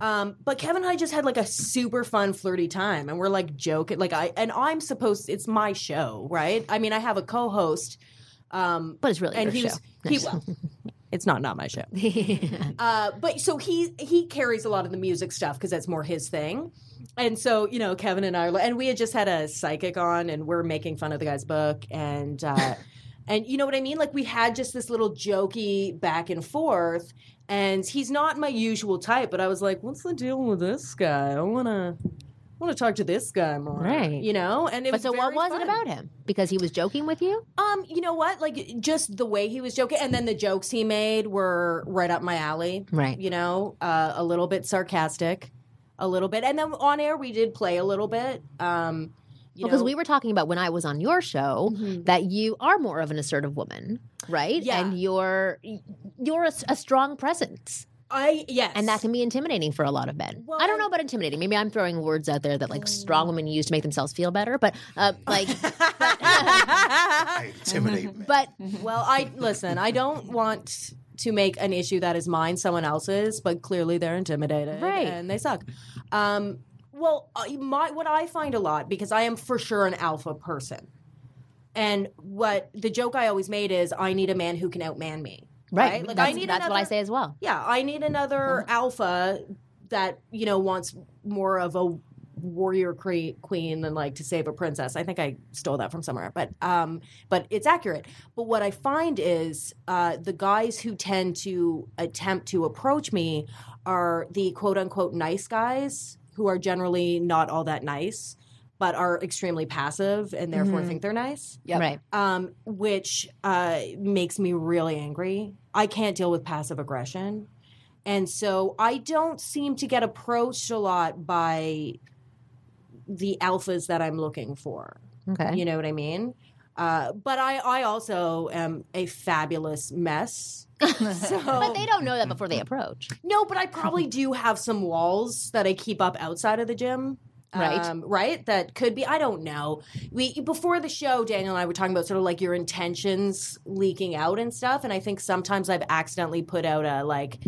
D: Um, but Kevin and I just had like a super fun, flirty time, and we're like joking, like I and I'm supposed. It's my show, right? I mean, I have a co-host, um,
B: But it's really
D: and he
B: show.
D: he. Well, it's not not my show. Uh, but so he he carries a lot of the music stuff because that's more his thing. And so you know, Kevin and I, are, and we had just had a psychic on, and we're making fun of the guy's book, and uh, and you know what I mean. Like we had just this little jokey back and forth, and he's not my usual type, but I was like, what's the deal with this guy? I wanna. I want to talk to this guy more,
B: Right.
D: You know, and it
B: but
D: was
B: so what was
D: fun.
B: it about him? Because he was joking with you?
D: Um, you know what? Like just the way he was joking, and then the jokes he made were right up my alley.
B: Right.
D: You know, uh, a little bit sarcastic, a little bit, and then on air we did play a little bit. Um, you
B: Because
D: know,
B: we were talking about when I was on your show
D: Mhm.
B: that you are more of an assertive woman, right?
D: Yeah.
B: And you're you're a, a strong presence,
D: I yes,
B: and that can be intimidating for a lot of men.
D: Well,
B: I don't know about intimidating. Maybe I'm throwing words out there that like strong women use to make themselves feel better, but uh, like,
C: I intimidate men.
B: but
D: well, I listen. I don't want to make an issue that is mine someone else's, but clearly they're intimidated,
B: Right.
D: And they suck. Um, well, my what I find a lot because I am for sure an alpha person, and what the joke I always made is I need a man who can outman me.
B: right,
D: Like
B: that's,
D: I need
B: that's what I say as well.
D: Yeah, I need another alpha that you know wants more of a warrior cre- queen than like to save a princess. I think I stole that from somewhere, but um, but it's accurate. But what I find is uh, the guys who tend to attempt to approach me are the quote unquote nice guys who are generally not all that nice, but are extremely passive and therefore think they're nice
A: Yep.
B: Right.
D: um, which uh, makes me really angry. I can't deal with passive aggression. And so I don't seem to get approached a lot by the alphas that I'm looking for.
B: Okay.
D: You know what I mean? Uh, but I, I also am a fabulous mess. So,
B: But they don't know that before they approach.
D: no, but I probably do have some walls that I keep up outside of the gym.
B: Right.
D: Um, right. That could be. I don't know. We before the show, Daniel and I were talking about sort of like your intentions leaking out and stuff. And I think sometimes I've accidentally put out a like,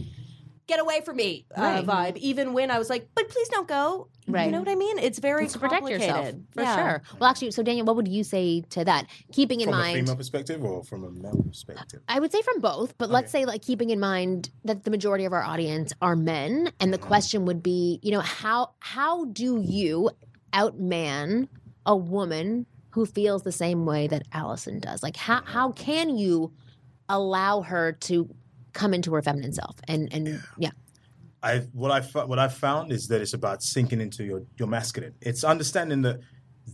D: "Get away from me" uh,
B: Right.
D: vibe, even when I was like, "But please don't go."
B: Right.
D: You know what I mean? It's very
B: It's to protect yourself for
D: Yeah.
B: sure. Well, actually, so Daniel, what would you say to that? Keeping in mind
C: from a female perspective or from a male perspective?
B: I would say from both, but let's say like keeping in mind that the majority of our audience are men, and the question would be, you know, how how do you outman a woman who feels the same way that Allison does? Like how how can you allow her to come into her feminine self? And and yeah,
C: I what I what I've found is that it's about sinking into your your masculine. It's understanding that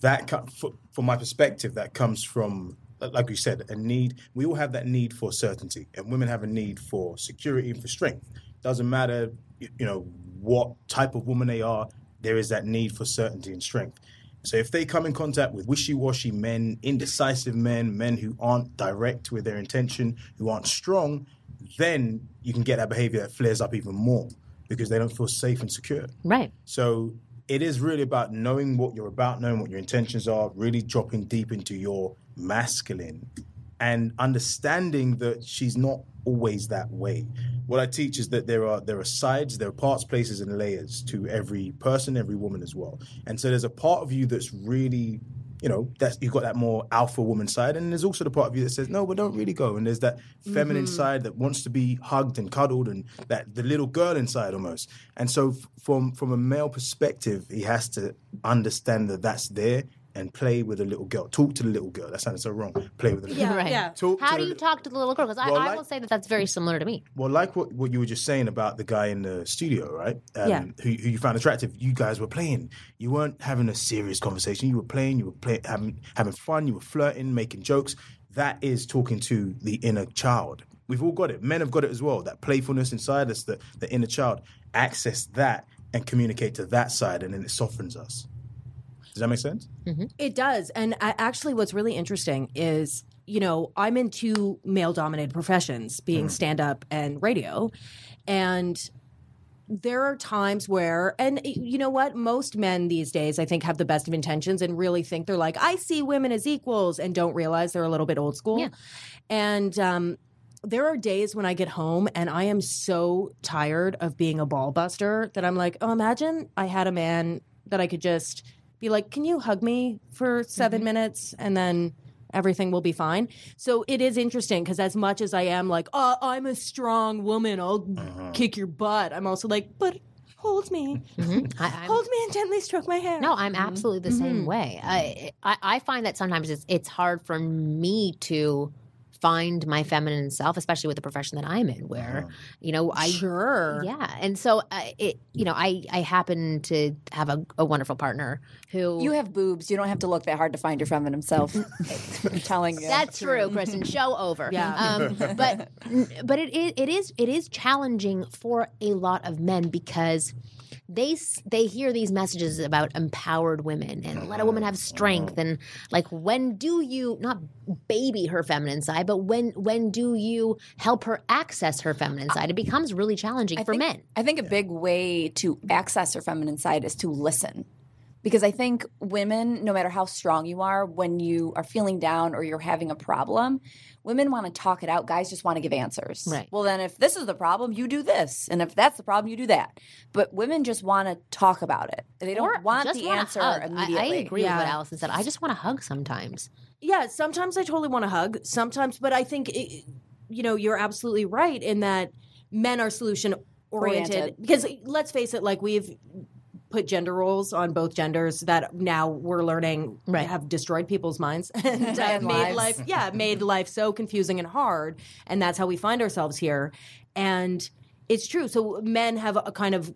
C: that for, from my perspective that comes from like you said a need. We all have that need for certainty, and women have a need for security and for strength. Doesn't matter, you know, what type of woman they are. There is that need for certainty and strength. So if they come in contact with wishy-washy men, indecisive men, men who aren't direct with their intention, who aren't strong, then you can get that behavior that flares up even more because they don't feel safe and secure.
B: right.
C: So it is really about knowing what you're about, knowing what your intentions are, really dropping deep into your masculine and understanding that she's not always that way. What I teach is that there are there are sides, there are parts, places, and layers to every person, every woman as well. And so there's a part of you that's really you know, that's you've got that more alpha woman side, and there's also the part of you that says, "No, but don't really go." And there's that feminine mm-hmm. side that wants to be hugged and cuddled, and that the little girl inside almost. And so, from from a male perspective, he has to understand that that's there and play with a little girl. Talk to the little girl. That sounded so wrong. Play with the little
D: Yeah,
C: girl.
B: right.
D: yeah.
C: Talk
B: How
C: to
B: do you
C: li-
B: talk to the little girl? Because I, I
C: like-
B: will say that that's very similar to me.
C: Well, like what, what you were just saying about the guy in the studio, right? Um,
D: Yeah.
C: Who, who you found attractive. You guys were playing. You weren't having a serious conversation. You were playing. You were play, having having fun. You were flirting, making jokes. That is talking to the inner child. We've all got it. Men have got it as well. That playfulness inside us, the, the inner child. Access that and communicate to that side, and then it softens us. Does that make sense?
D: It does. And I, actually, what's really interesting is you know, I'm in two male dominated professions, being stand up and radio. And there are times where, and you know what? Most men these days, I think, have the best of intentions and really think they're like, I see women as equals and don't realize they're a little bit old school.
B: Yeah.
D: And, um, there are days when I get home and I am so tired of being a ball buster that I'm like, oh, imagine I had a man that I could just be like, can you hug me for 7 mm-hmm. minutes and then everything will be fine. So it is interesting because as much as I am like, oh, I'm a strong woman, I'll mm-hmm. kick your butt. I'm also like, but hold me, mm-hmm.
B: I, I'm,
D: hold me and gently stroke my hair.
B: No, I'm absolutely the same way. I, I I find that sometimes it's it's hard for me to find my feminine self, especially with the profession that I'm in, where you know I
D: sure.
B: yeah, and so uh, it you know I I happen to have a, a wonderful partner who
A: You have boobs. You don't have to look that hard to find your feminine self. I'm telling you.
B: That's true, Kristen. Show over.
D: Yeah.
B: Um, but but it is it is it is challenging for a lot of men because they they hear these messages about empowered women and let a woman have mm-hmm. strength mm-hmm. and like when do you not baby her feminine side but when when do you help her access her feminine side? It becomes really challenging for
A: think,
B: men.
A: I think a big way to access her feminine side is to listen. Because I think women, no matter how strong you are, when you are feeling down or you're having a problem, women want to talk it out. Guys just want to give answers.
B: Right.
A: Well, then if this is the problem, you do this. And if that's the problem, you do that. But women just want to talk about it. They don't
B: Or
A: want the answer
B: hug.
A: Immediately.
B: I, agree with what Allison said I just want to hug sometimes
D: Yeah, sometimes I totally want to hug. Sometimes, but I think it, you know you're absolutely right in that men are solution oriented.
A: Oriented.
D: Because let's face it, like we've put gender roles on both genders that now we're learning
B: Right.
D: have destroyed people's minds and, uh,
A: And
D: made
A: lives.
D: life yeah made life so confusing and hard. And that's how we find ourselves here. And it's true. So men have a kind of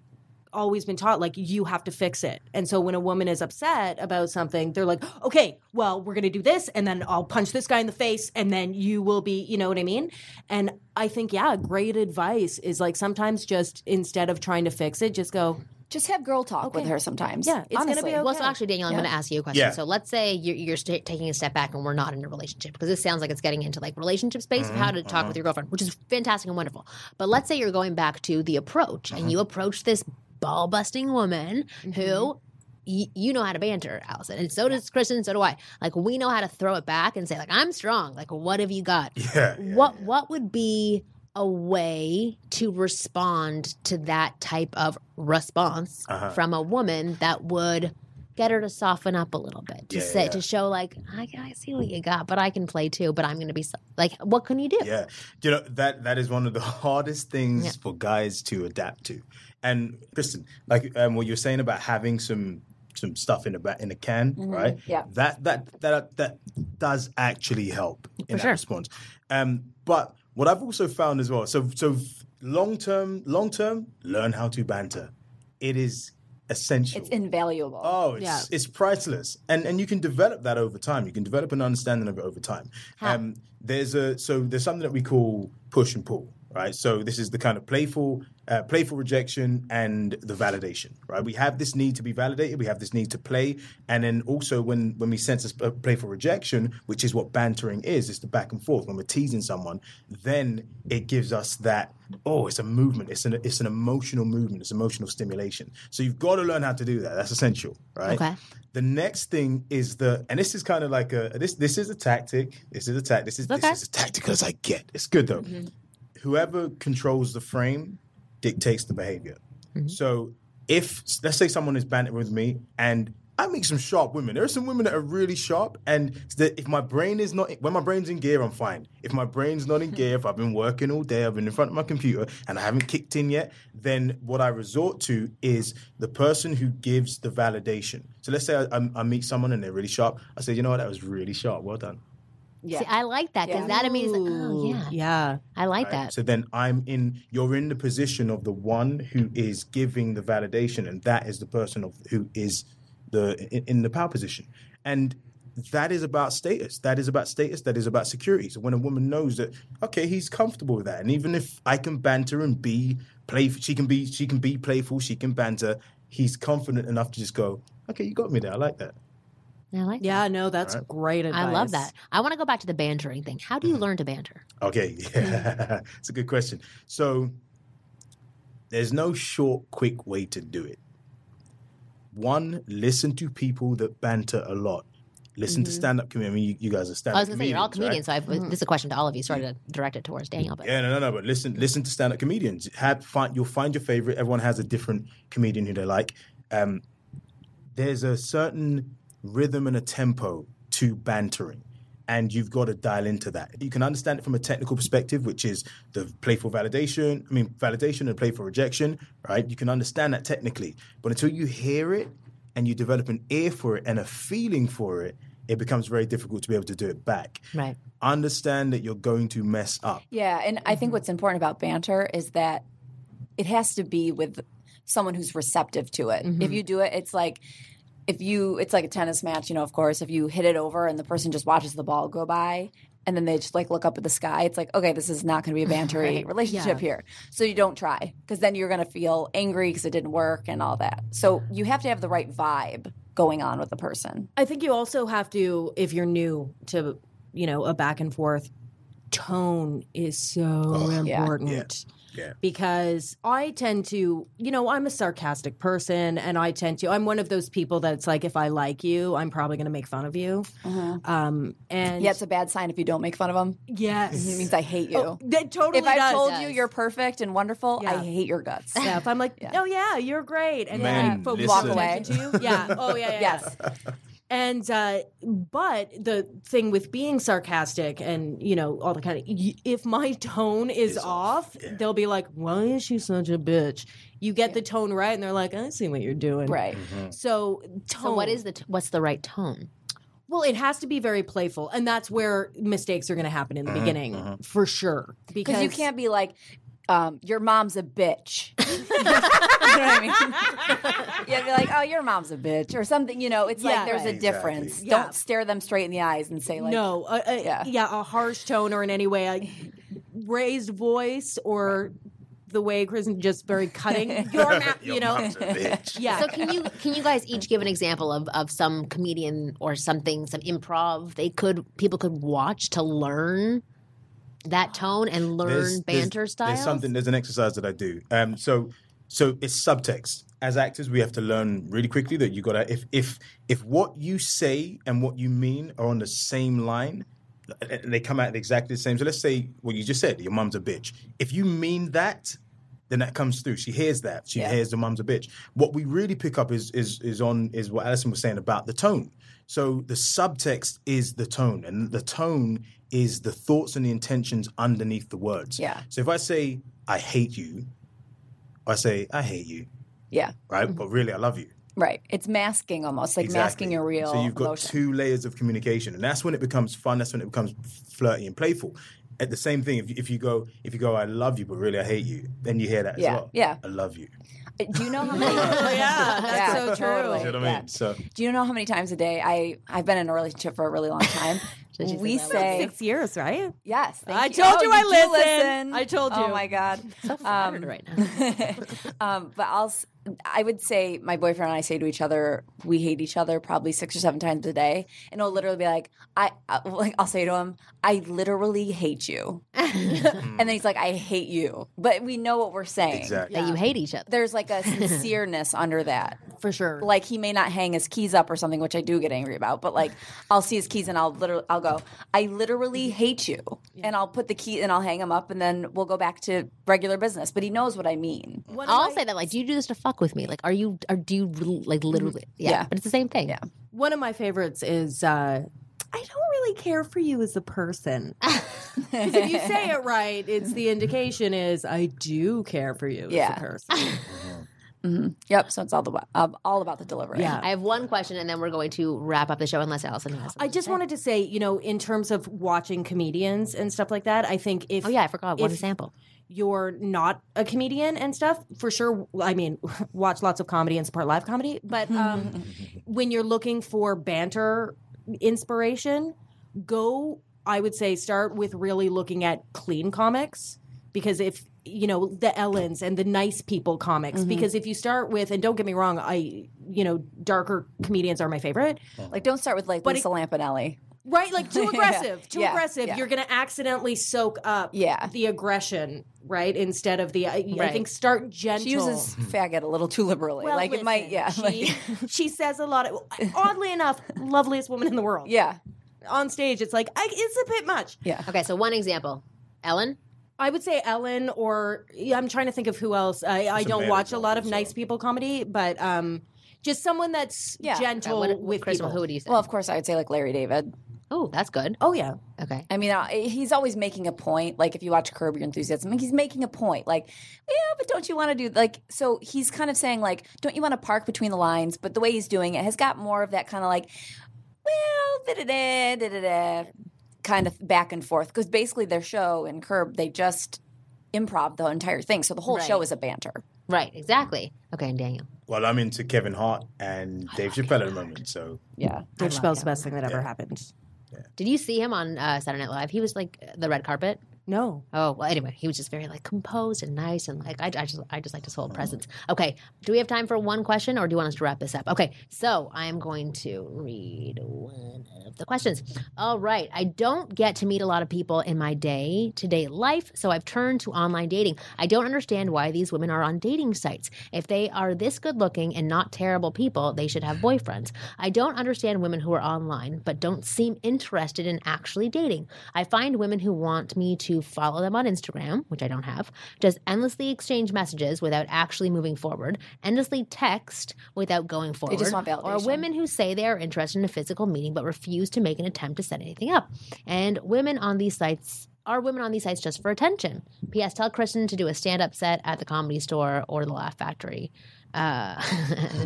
D: always been taught like you have to fix it. And so when a woman is upset about something, they're like, "Okay, well, we're going to do this and then I'll punch this guy in the face and then you will be, you know what I mean?" And I think yeah, great advice is like sometimes just instead of trying to fix it, just go,
A: just have girl talk with her sometimes.
D: Yeah, it's gonna be okay.
B: Well, so actually, Daniel, I'm going to ask you a question.
C: Yeah.
B: So let's say you're, you're sta taking a step back and we're not in a relationship because this sounds like it's getting into like relationship space of how to talk with mm-hmm. your girlfriend, which is fantastic and wonderful. But let's say you're going back to the approach and mm-hmm. you approach this ball busting woman mm-hmm. who. You know how to banter, Allison, and so does Kristen. So do I. Like we know how to throw it back and say, "Like I'm strong." Like what have you got?
C: Yeah, yeah,
B: what what would be a way to respond to that type of response
C: Uh-huh.
B: from a woman that would get her to soften up a little bit to
C: Yeah,
B: say
C: yeah.
B: to show like I, I see what you got but i can play too but i'm gonna be so, like what can you do
C: Yeah, you know that that is one of the hardest things for guys to adapt to. And Kristen, like um, what you're saying about having some some stuff in a in the can, right?
A: Yeah.
C: that that that that does actually help in that
B: sure.
C: response. Um, but what I've also found as well, so so long term, long term, learn how to banter. It is essential.
A: It's invaluable.
C: Oh, it's
D: Yeah.
C: it's priceless, and and you can develop that over time. You can develop an understanding of it over time. Um, there's a so there's something that we call push and pull, right? So this is the kind of playful, uh, playful rejection and the validation, right? We have this need to be validated. We have this need to play, and then also when when we sense a playful rejection, which is what bantering is, it's the back and forth. When we're teasing someone, then it gives us that. Oh, it's a movement. It's an it's an emotional movement. It's emotional stimulation. So you've got to learn how to do that. That's essential, right?
B: Okay.
C: The next thing is the, and this is kind of like a this this is a tactic. This is a tactic. This is
B: Okay.
C: this is as tactical as I get. It's good though. Whoever controls the frame dictates the behavior. Mm-hmm. So if let's say someone is bantering with me and I meet some sharp women. There are some women that are really sharp, and if my brain is not when my brain's in gear, I'm fine. If my brain's not in gear, if I've been working all day, I've been in front of my computer, and I haven't kicked in yet, then what I resort to is the person who gives the validation. So let's say I, I, I meet someone and they're really sharp. I say, you know what, that was really sharp. Well done.
A: Yeah.
B: See, i like that because
A: Yeah.
B: that means like, oh yeah
D: yeah.
B: i like
C: right?
B: that
C: So then I'm in. You're in the position of the one who is giving the validation, and that is the person of who is the in, in the power position, and that is about status. That is about status. That is about security. So when a woman knows that, okay, he's comfortable with that, and even if I can banter and be playful, she can be she can be playful, she can banter. He's confident enough to just go, okay, you got me there. I like that.
B: I like.
D: Yeah, no, that's great advice.
B: I love that. I want to go back to the bantering thing. How do you mm. learn to banter?
C: Okay, yeah, it's a good question. So, there's no short, quick way to do it. One, listen to people that banter a lot. Listen to mm-hmm. stand-up comedians. I mean, you, you guys are stand-up I
B: was going to say you're all
C: comedians, right?
B: so I've, mm-hmm. this is a question to all of you. Sorry to direct it towards Daniel, but
C: Yeah, no, no, no. But listen, listen to stand-up comedians. Have find you'll find your favorite. Everyone has a different comedian who they like. Um, there's a certain rhythm and a tempo to bantering, and you've got to dial into that. You can understand it from a technical perspective, which is the playful validation. I mean, validation and playful rejection, right? You can understand that technically, but until you hear it and you develop an ear for it and a feeling for it, it becomes very difficult to be able to do it back.
B: right.
C: Understand that you're going to mess up.
A: Yeah, and I think what's important about banter is that it has to be with someone who's receptive to it. Mm-hmm. If you do it, it's like if you it's like a tennis match, you know, of course, if you hit it over and the person just watches the ball go by and then they just like look up at the sky, it's like, okay, this is not going to be a bantery relationship here. So you don't try because then you're going to feel angry because it didn't work and all that. So you have to have the right vibe going on with the person.
D: I think you also have to, if you're new to, you know, a back and forth, tone is so
A: yeah.
D: important.
C: Yeah.
D: Because I tend to, you know, I'm a sarcastic person and I tend to, I'm one of those people that's like, if I like you, I'm probably going to make fun of you. Um, and
A: Yeah, it's a bad sign if you don't make fun of them.
D: yes.
A: It means I hate you.
D: Oh, that totally
A: if I
D: does.
A: told you you're perfect and wonderful, I hate your guts.
D: Yeah, if I'm like, oh yeah, you're great, and then I walk away to you. Yeah. Oh yeah. yeah,
A: Yes.
D: Yeah. And uh, but the thing with being sarcastic and you know all the kind of if my tone is off, they'll be like, "Why is she such a bitch?" You get the tone right, and they're like, "I see what you're doing."
A: Right. Mm-hmm.
D: So tone.
B: So what is the t- what's the right tone?
D: well? It has to be very playful, and that's where mistakes are going to happen in the mm-hmm. beginning mm-hmm. for sure. Because
A: Because you can't be like, um, your mom's a bitch. you know what I mean? You'd be like, oh, your mom's a bitch or something. You know, it's
D: Yeah.
A: like there's
D: Right.
A: a difference.
D: Exactly.
A: Don't stare them straight in the eyes and say like,
D: no, a, a,
A: Yeah.
D: yeah. a harsh tone or in any way a raised voice or the way Kristen just very cutting your mouth, you know.
C: mom's a bitch.
D: Yeah.
B: So can you can you guys each give an example of, of some comedian or something, some improv they could people could watch to learn that tone and learn
C: There's-
B: banter styles?
C: There's something. There's an exercise that I do. Um, so so it's subtext. As actors, we have to learn really quickly that you got to if if if what you say and what you mean are on the same line, and they come out exactly the same. So let's say what you just said. Your mum's a bitch. If you mean that. Then that comes through. She hears that. She
A: Yeah.
C: hears the mum's a bitch. What we really pick up is is is on is what Allison was saying about the tone. So the subtext is the tone, and the tone is the thoughts and the intentions underneath the words.
A: Yeah.
C: So if I say I hate you, I say I hate you,
A: yeah,
C: right? Mm-hmm. But really, I love you.
A: right. It's masking almost, like masking your real
C: So you've got
A: emotion.
C: two layers of communication, and that's when it becomes fun. That's when it becomes flirty and playful. At the same thing, if you, if you go if you go I love you, but really I hate you, then you hear that as
A: Yeah,
C: well.
A: yeah.
C: I love you.
A: Do you know how many?
D: yeah, that's
A: Yeah,
D: so true.
A: totally.
C: You know what I
A: Yeah.
C: mean? So
A: Do you know how many times a day I I've been in a relationship for a really long time? We
B: say that?
D: Six years, right?
A: yes. thank
D: I
A: you.
D: told
A: Oh,
D: you I
A: do
D: listen. I told you.
A: Oh my god.
B: so flattered right now.
A: um, but I'll, s- I would say my boyfriend and I say to each other, we hate each other probably six or seven times a day, and it'll literally be like, I, I like, I'll say to him, I literally hate you, and then he's like, I hate you, but we know what we're saying.
C: exactly.
B: That you hate each other.
A: There's like a sincereness under that.
D: For sure.
A: Like he may not hang his keys up or something, which I do get angry about. But like, I'll see his keys and I'll literally, I'll go, I literally hate you, and I'll put the key and I'll hang him up, and then we'll go back to regular business. But he knows what I mean.
B: I'll say that like, do you do this to fuck with me? Like, are you or do you like literally? Yeah,
A: Yeah.
B: but it's the same thing.
A: Yeah.
D: One of my favorites is uh, I don't really care for you as a person. Because if you say it right, it's the indication is I do care for you
A: Yeah.
D: as a person.
A: Yep. So it's all the um, all about the delivery.
D: Yeah.
B: I have one question, and then we're going to wrap up the show unless Allison has.
D: I just
B: to
D: wanted to say, you know, in terms of watching comedians and stuff like that, I think if
B: Oh yeah, I forgot one
D: if-
B: example.
D: You're not a comedian and stuff, for sure. I mean, watch lots of comedy and support live comedy. But um, when you're looking for banter inspiration, go. I would say start with really looking at clean comics because if you know the Ellens and the nice people comics because if you start with and don't get me wrong, I you know darker comedians are my favorite.
A: Like, don't start with like
D: But
A: Lisa Lampanelli.
D: Right, like too aggressive, too
A: Yeah,
D: aggressive.
A: yeah.
D: You're going to accidentally soak up
A: Yeah.
D: the aggression, right? Instead of the, I, I think start gentle.
A: She uses faggot a little too liberally.
D: Well,
A: like it might, yeah,
D: She,
A: like,
D: she says a lot of. Oddly enough, loveliest woman in the world.
A: yeah,
D: On stage, it's like I, it's a bit much.
A: yeah.
B: Okay, so one example. Ellen?
D: I would say Ellen, or yeah, I'm trying to think of who else. I, I don't watch a lot of
C: Jones,
D: nice people comedy, but um, just someone that's
A: Yeah.
D: gentle
B: What,
D: with
B: Chris,
D: people.
B: who would you say?
A: Well, of course, I would say like Larry David.
B: Oh, that's good.
D: oh yeah,
B: Okay.
A: I mean, uh, he's always making a point. Like if you watch Curb Your Enthusiasm, he's making a point. Like, yeah, but don't you want to do like? So he's kind of saying like, don't you want to park between the lines? But the way he's doing it has got more of that kind of like, well, da da da da da da, kind of back and forth. Because basically, their show in Curb, they just improv the entire thing. So the whole
B: Right.
A: show is a banter.
B: Right, exactly. Okay, and Daniel.
C: Well, I'm into Kevin Hart and Dave Chappelle at the moment, so
A: Yeah.
D: Dave Chappelle's the best thing that ever happened.
B: Did you see him on uh, Saturday Night Live? He was like the red carpet.
D: No,
B: Oh well. Anyway, he was just very like composed and nice, and like I, I just I just like his oh. whole presence. Okay, do we have time for one question, or do you want us to wrap this up? Okay, so I'm going to read one of the questions. All right, I don't get to meet a lot of people in my day to day life, so I've turned to online dating. I don't understand why these women are on dating sites. If they are this good looking and not terrible people, they should have boyfriends. I don't understand women who are online but don't seem interested in actually dating. I find women who want me to follow them on Instagram, which I don't have, just endlessly exchange messages without actually moving forward, endlessly text without going forward.
A: just want validation.
B: Or women who say they are interested in a physical meeting but refuse to make an attempt to set anything up. And women on these sites are women on these sites just for attention. P.S. Tell Kristen to do a stand-up set at the Comedy Store or the Laugh Factory. Uh,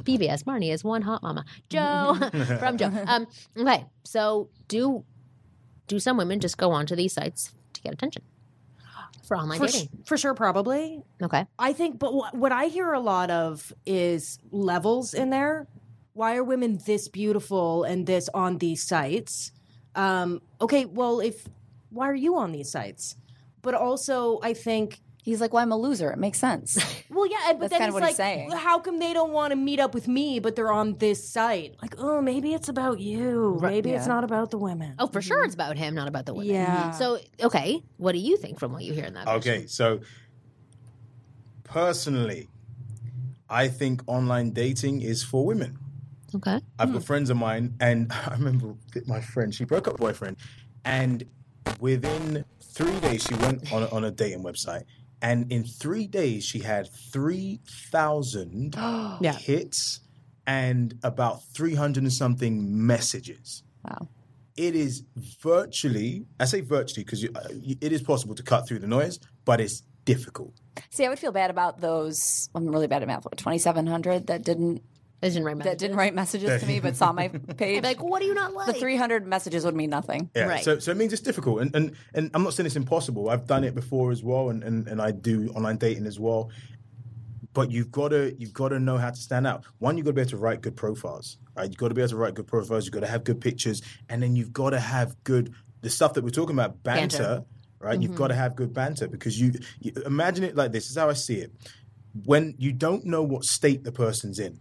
B: PBS Marni is one hot mama. Joe from Joe. Um, okay, so do do some women just go onto these sites get attention for online
D: for,
B: dating?
D: sh- for sure, probably.
B: Okay,
D: I think, but what, what I hear a lot of is levels in there. Why are women this beautiful and this on these sites? Um, okay, well, if why are you on these sites? But also, I think,
A: He's like, well, I'm a loser. It makes sense.
D: well, yeah, but
A: That's
D: then
A: kind of what
D: like,
A: he's saying.
D: how come they don't want to meet up with me, but they're on this site? Like, oh, maybe it's about you. Maybe it's not about the women.
B: Oh, for sure, mm-hmm. it's about him, not about the women.
D: Yeah.
B: So, okay, what do you think from what you hear in that? version?
C: Okay, so personally, I think online dating is for women.
B: Okay.
C: I've got hmm. friends of mine, and I remember that my friend, she broke up boyfriend, and within three days, she went on a, on a dating website, and in three days, she had 3,000 hits and about 300 and something messages.
A: wow.
C: It is virtually, I say virtually because uh, it is possible to cut through the noise, but it's difficult.
A: See, I would feel bad about those. I'm really bad at math. What, 2,700 that didn't
B: I didn't write
A: that didn't write messages to me, but saw my page.
B: Like, what do you not like?
A: the 300 messages would mean nothing.
C: Yeah.
B: Right.
C: So, so it means it's difficult, and, and and I'm not saying it's impossible. I've done it before as well, and, and, and I do online dating as well. But you've got to you've got to know how to stand out. One, you've got to be able to write good profiles. Right, you've got to be able to write good profiles. You've got to have good pictures, and then you've got to have good the stuff that we're talking about banter.
B: Banter.
C: Right, you've mm-hmm. got to have good banter because you, you imagine it like this. This is how I see it. When you don't know what state the person's in,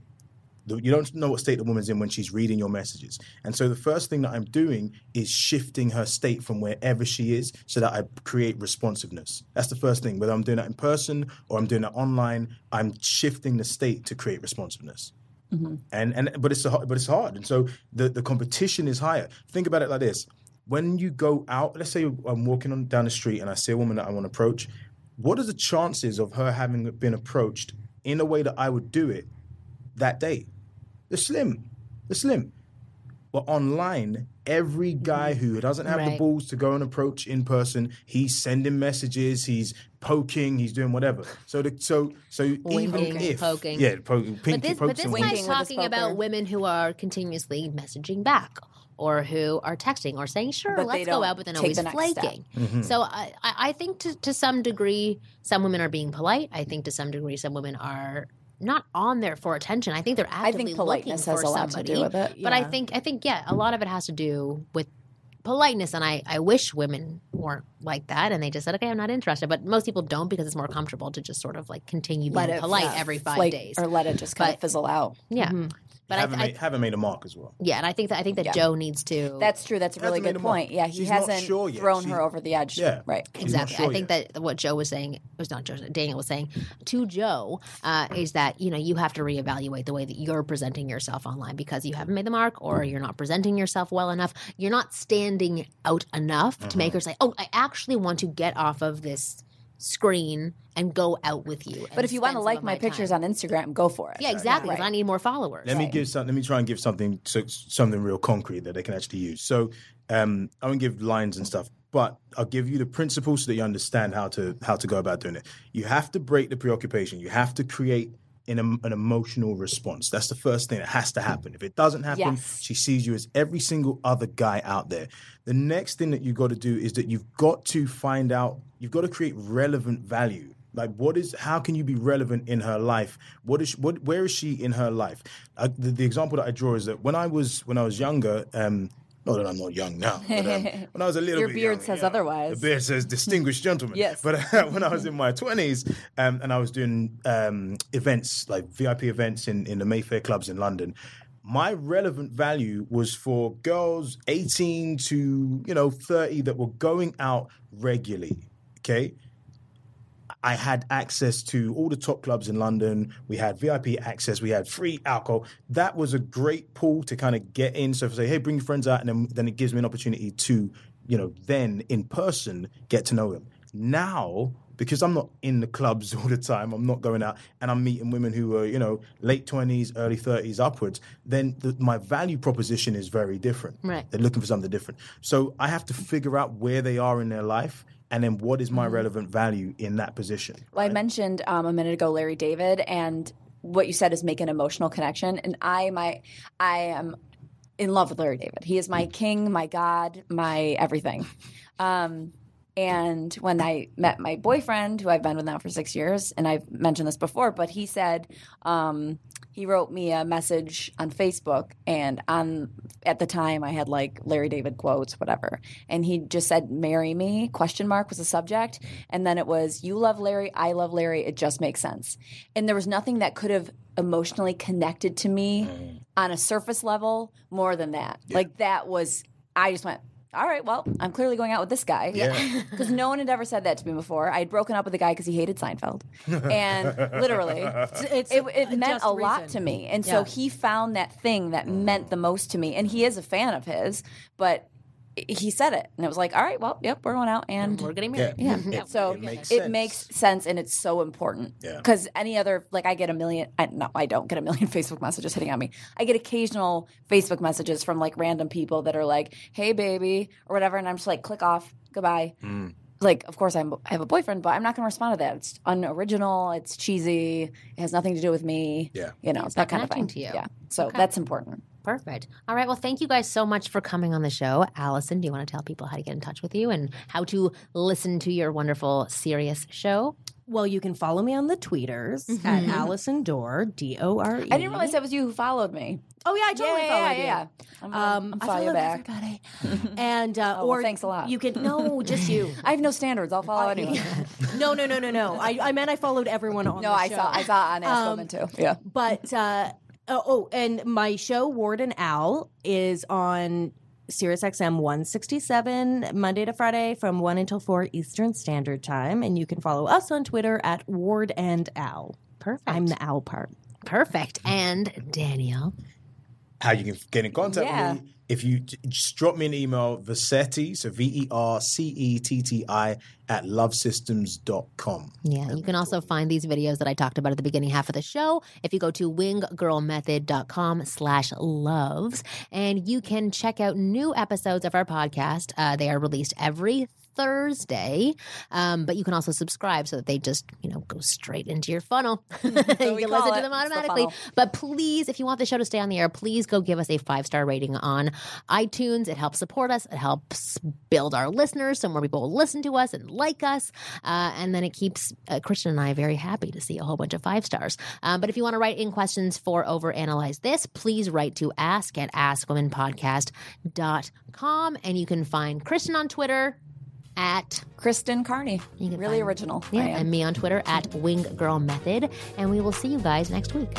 C: the- you don't know what state the woman's in when she's reading your messages. And so the first thing that I'm doing is shifting her state from wherever she is so that I create responsiveness. That's the first thing. Whether I'm doing that in person or I'm doing that online, I'm shifting the state to create responsiveness. Mm-hmm. And and but it's a, but it's hard. And so the, the competition is higher. Think about it like this. When you go out, let's say I'm walking on down the street and I see a woman that I want to approach, what are the chances of her having been approached in a way that I would do it that day? They're slim. They're slim. But online, every guy who doesn't have the balls to go and approach in person, he's sending messages, he's poking, he's doing whatever. So the so so even
B: Winking,
C: if
B: poking.
C: yeah, poking,
B: But this,
C: pokes
B: but this
C: and
B: guy's talking about women who are continuously messaging back or who are texting or saying, sure,
A: But
B: let's go out, but then always
A: the
B: flaking.
C: Mm-hmm.
B: So I, I I think to, to some degree, some women are being polite. I think to some degree, some women are not on there for attention. I think they're
A: I
B: actively
A: think politeness
B: looking
A: has
B: for
A: a lot to
B: somebody.
A: do with it.
B: But I think I think yeah, a lot of it has to do with politeness, and I I wish women weren't like that, and they just said, "Okay, I'm not interested." But most people don't because it's more comfortable to just sort of like continue being
A: let it
B: polite
A: yeah,
B: every five
A: flake-
B: days.
A: or let it just kind
B: But-
A: of fizzle out.
B: yeah, but I,
C: haven't,
B: I
C: made, haven't made a mark as well.
B: yeah, and I think that I think that
A: Yeah.
B: Joe needs to.
A: That's true. That's a really good
C: a
A: point. Yeah, he
C: She's
A: hasn't
C: sure
A: thrown
C: She-
A: her over the edge.
C: Yeah.
A: right.
C: She's
B: Exactly.
C: sure
B: I think
C: yet.
B: that what Joe was saying, was not Joe, Daniel was saying to Joe, uh, is that, you know, you have to reevaluate the way that you're presenting yourself online because you haven't made the mark or you're not presenting yourself well enough. You're not standing out enough to
C: Mm-hmm.
B: make her say, oh, I actually want to get off of this screen and go out with you.
A: But if you want to like my pictures on Instagram, go for it.
B: Yeah, exactly. Because
A: Right.
B: I need more followers.
C: Let me give some, let me try and give something so, something real concrete that they can actually use. So um, I won't give lines and stuff, but I'll give you the principles so that you understand how to how to go about doing it. You have to break the preoccupation. You have to create an, em- an emotional response. That's the first thing that has to happen. If it doesn't happen,
A: Yes.
C: she sees you as every single other guy out there. The next thing that you've got to do is that you've got to find out, you've got to create relevant value. Like what is? How can you be relevant in her life? What is? What? Where is she in her life? Uh, the, the example that I draw is that when I was when I was younger, um, not that I'm not young now, but um, when I was a little bit
A: Your
C: bit
A: beard
C: younger,
A: says
C: you know,
A: otherwise.
C: The beard says distinguished gentleman.
A: Yes.
C: But uh, when I was in my twenties, um, and I was doing um, events like VIP events in in the Mayfair clubs in London. My relevant value was for girls 18 to, you know, 30 that were going out regularly. Okay. I had access to all the top clubs in London. We had VIP access. We had free alcohol. That was a great pool to kind of get in. So if I say, hey, bring your friends out, and then, then it gives me an opportunity to, you know, then in person get to know them. Now, because I'm not in the clubs all the time, I'm not going out, and I'm meeting women who are, you know, late 20s, early 30s upwards, then the, my value proposition is very different.
B: Right.
C: They're looking for something different. So I have to figure out where they are in their life and then what is my relevant value in that position.
A: Well, I mentioned um, a minute ago Larry David, and what you said is make an emotional connection. And I, my, I am in love with Larry David. He is my king, my god, my everything. Um, and when I met my boyfriend, who I've been with now for six years, and I've mentioned this before, but he said um, he wrote me a message on Facebook, and on at the time I had like Larry David quotes, whatever, and he just said "marry me?" question mark was the subject, and then it was "you love Larry, I love Larry, it just makes sense," and there was nothing that could have emotionally connected to me mm. on a surface level more than that. Like that was, I just went. All right, well, I'm clearly going out with this guy.
C: Yeah.
A: Because no one had ever said that to me before. I had broken up with a guy because he hated Seinfeld. And literally,
D: It's
A: it, it meant
D: just
A: a lot
D: reason.
A: to me. And so he found that thing that meant the most to me. And he is a fan of his, but he said it. And it was like, all right, well, yep, we're going out. And
B: We're getting married.
A: yeah.
C: It-
A: so
C: it makes
A: it
C: sense.
A: makes sense and it's so important.
C: Yeah.
A: Because any other, like I get a million, I, no, I don't get a million Facebook messages hitting on me. I get occasional Facebook messages from like random people that are like, hey, baby, or whatever. And I'm just like, click off, goodbye.
C: Mm.
A: Like, of course, I'm, I have a boyfriend, but I'm not going to respond to that. It's unoriginal. It's cheesy. It has nothing to do with me.
C: Yeah.
A: You know, it's that kind of thing.
B: to you.
A: Yeah. So that's important.
B: Perfect. All right. Well, thank you guys so much for coming on the show. Allison, do you want to tell people how to get in touch with you and how to listen to your wonderful, serious show?
D: Well, you can follow me on the tweeters at Allison Dore, D O R E.
A: I didn't realize that was you who followed me.
D: Oh yeah, I totally
A: yeah,
D: followed
A: yeah,
D: you.
A: yeah, yeah. I'm gonna-
D: Um,
A: I'm follow you
D: follow
A: back.
D: everybody. and uh,
A: Oh, well,
D: or
A: thanks a lot.
D: You can no, just you.
A: I have no standards. I'll follow anyone.
D: no, no, no, no, no. I, I meant I followed everyone on.
A: No,
D: the
A: I
D: show.
A: saw I saw on Ask
D: Um,
A: Women too. Yeah.
D: But uh, oh, oh, and my show Ward and Al is on Sirius XM 167 Monday to Friday from 1 until 4 Eastern Standard Time and you can follow us on Twitter at Ward and Al.
B: Perfect.
D: I'm the Al part.
B: Perfect. And Danielle.
C: How you can get in contact
A: Yeah.
C: with me if you just drop me an email, Vercetti, so V E R C E T T I, at lovesystems.com.
B: Yeah, you can also find these videos that I talked about at the beginning half of the show if you go to winggirlmethod.com slash loves. And you can check out new episodes of our podcast. Uh, they are released every Thursday, um, but you can also subscribe so that they just, you know, go straight into your funnel. you can listen
A: it.
B: to them
A: It's the
B: automatically. But please, if you want the show to stay on the air, please go give us a five star rating on iTunes. It helps support us. It helps build our listeners so more people will listen to us and like us. Uh, and then it keeps uh, Kristen and I very happy to see a whole bunch of five stars. Um, but if you want to write in questions for Overanalyze This, please write to ask at askwomenpodcast.com. And you can find Kristen on Twitter. At
A: Kristen Carney. Really original.
B: yeah, and me on Twitter at Wing Girl Method. And we will see you guys next week.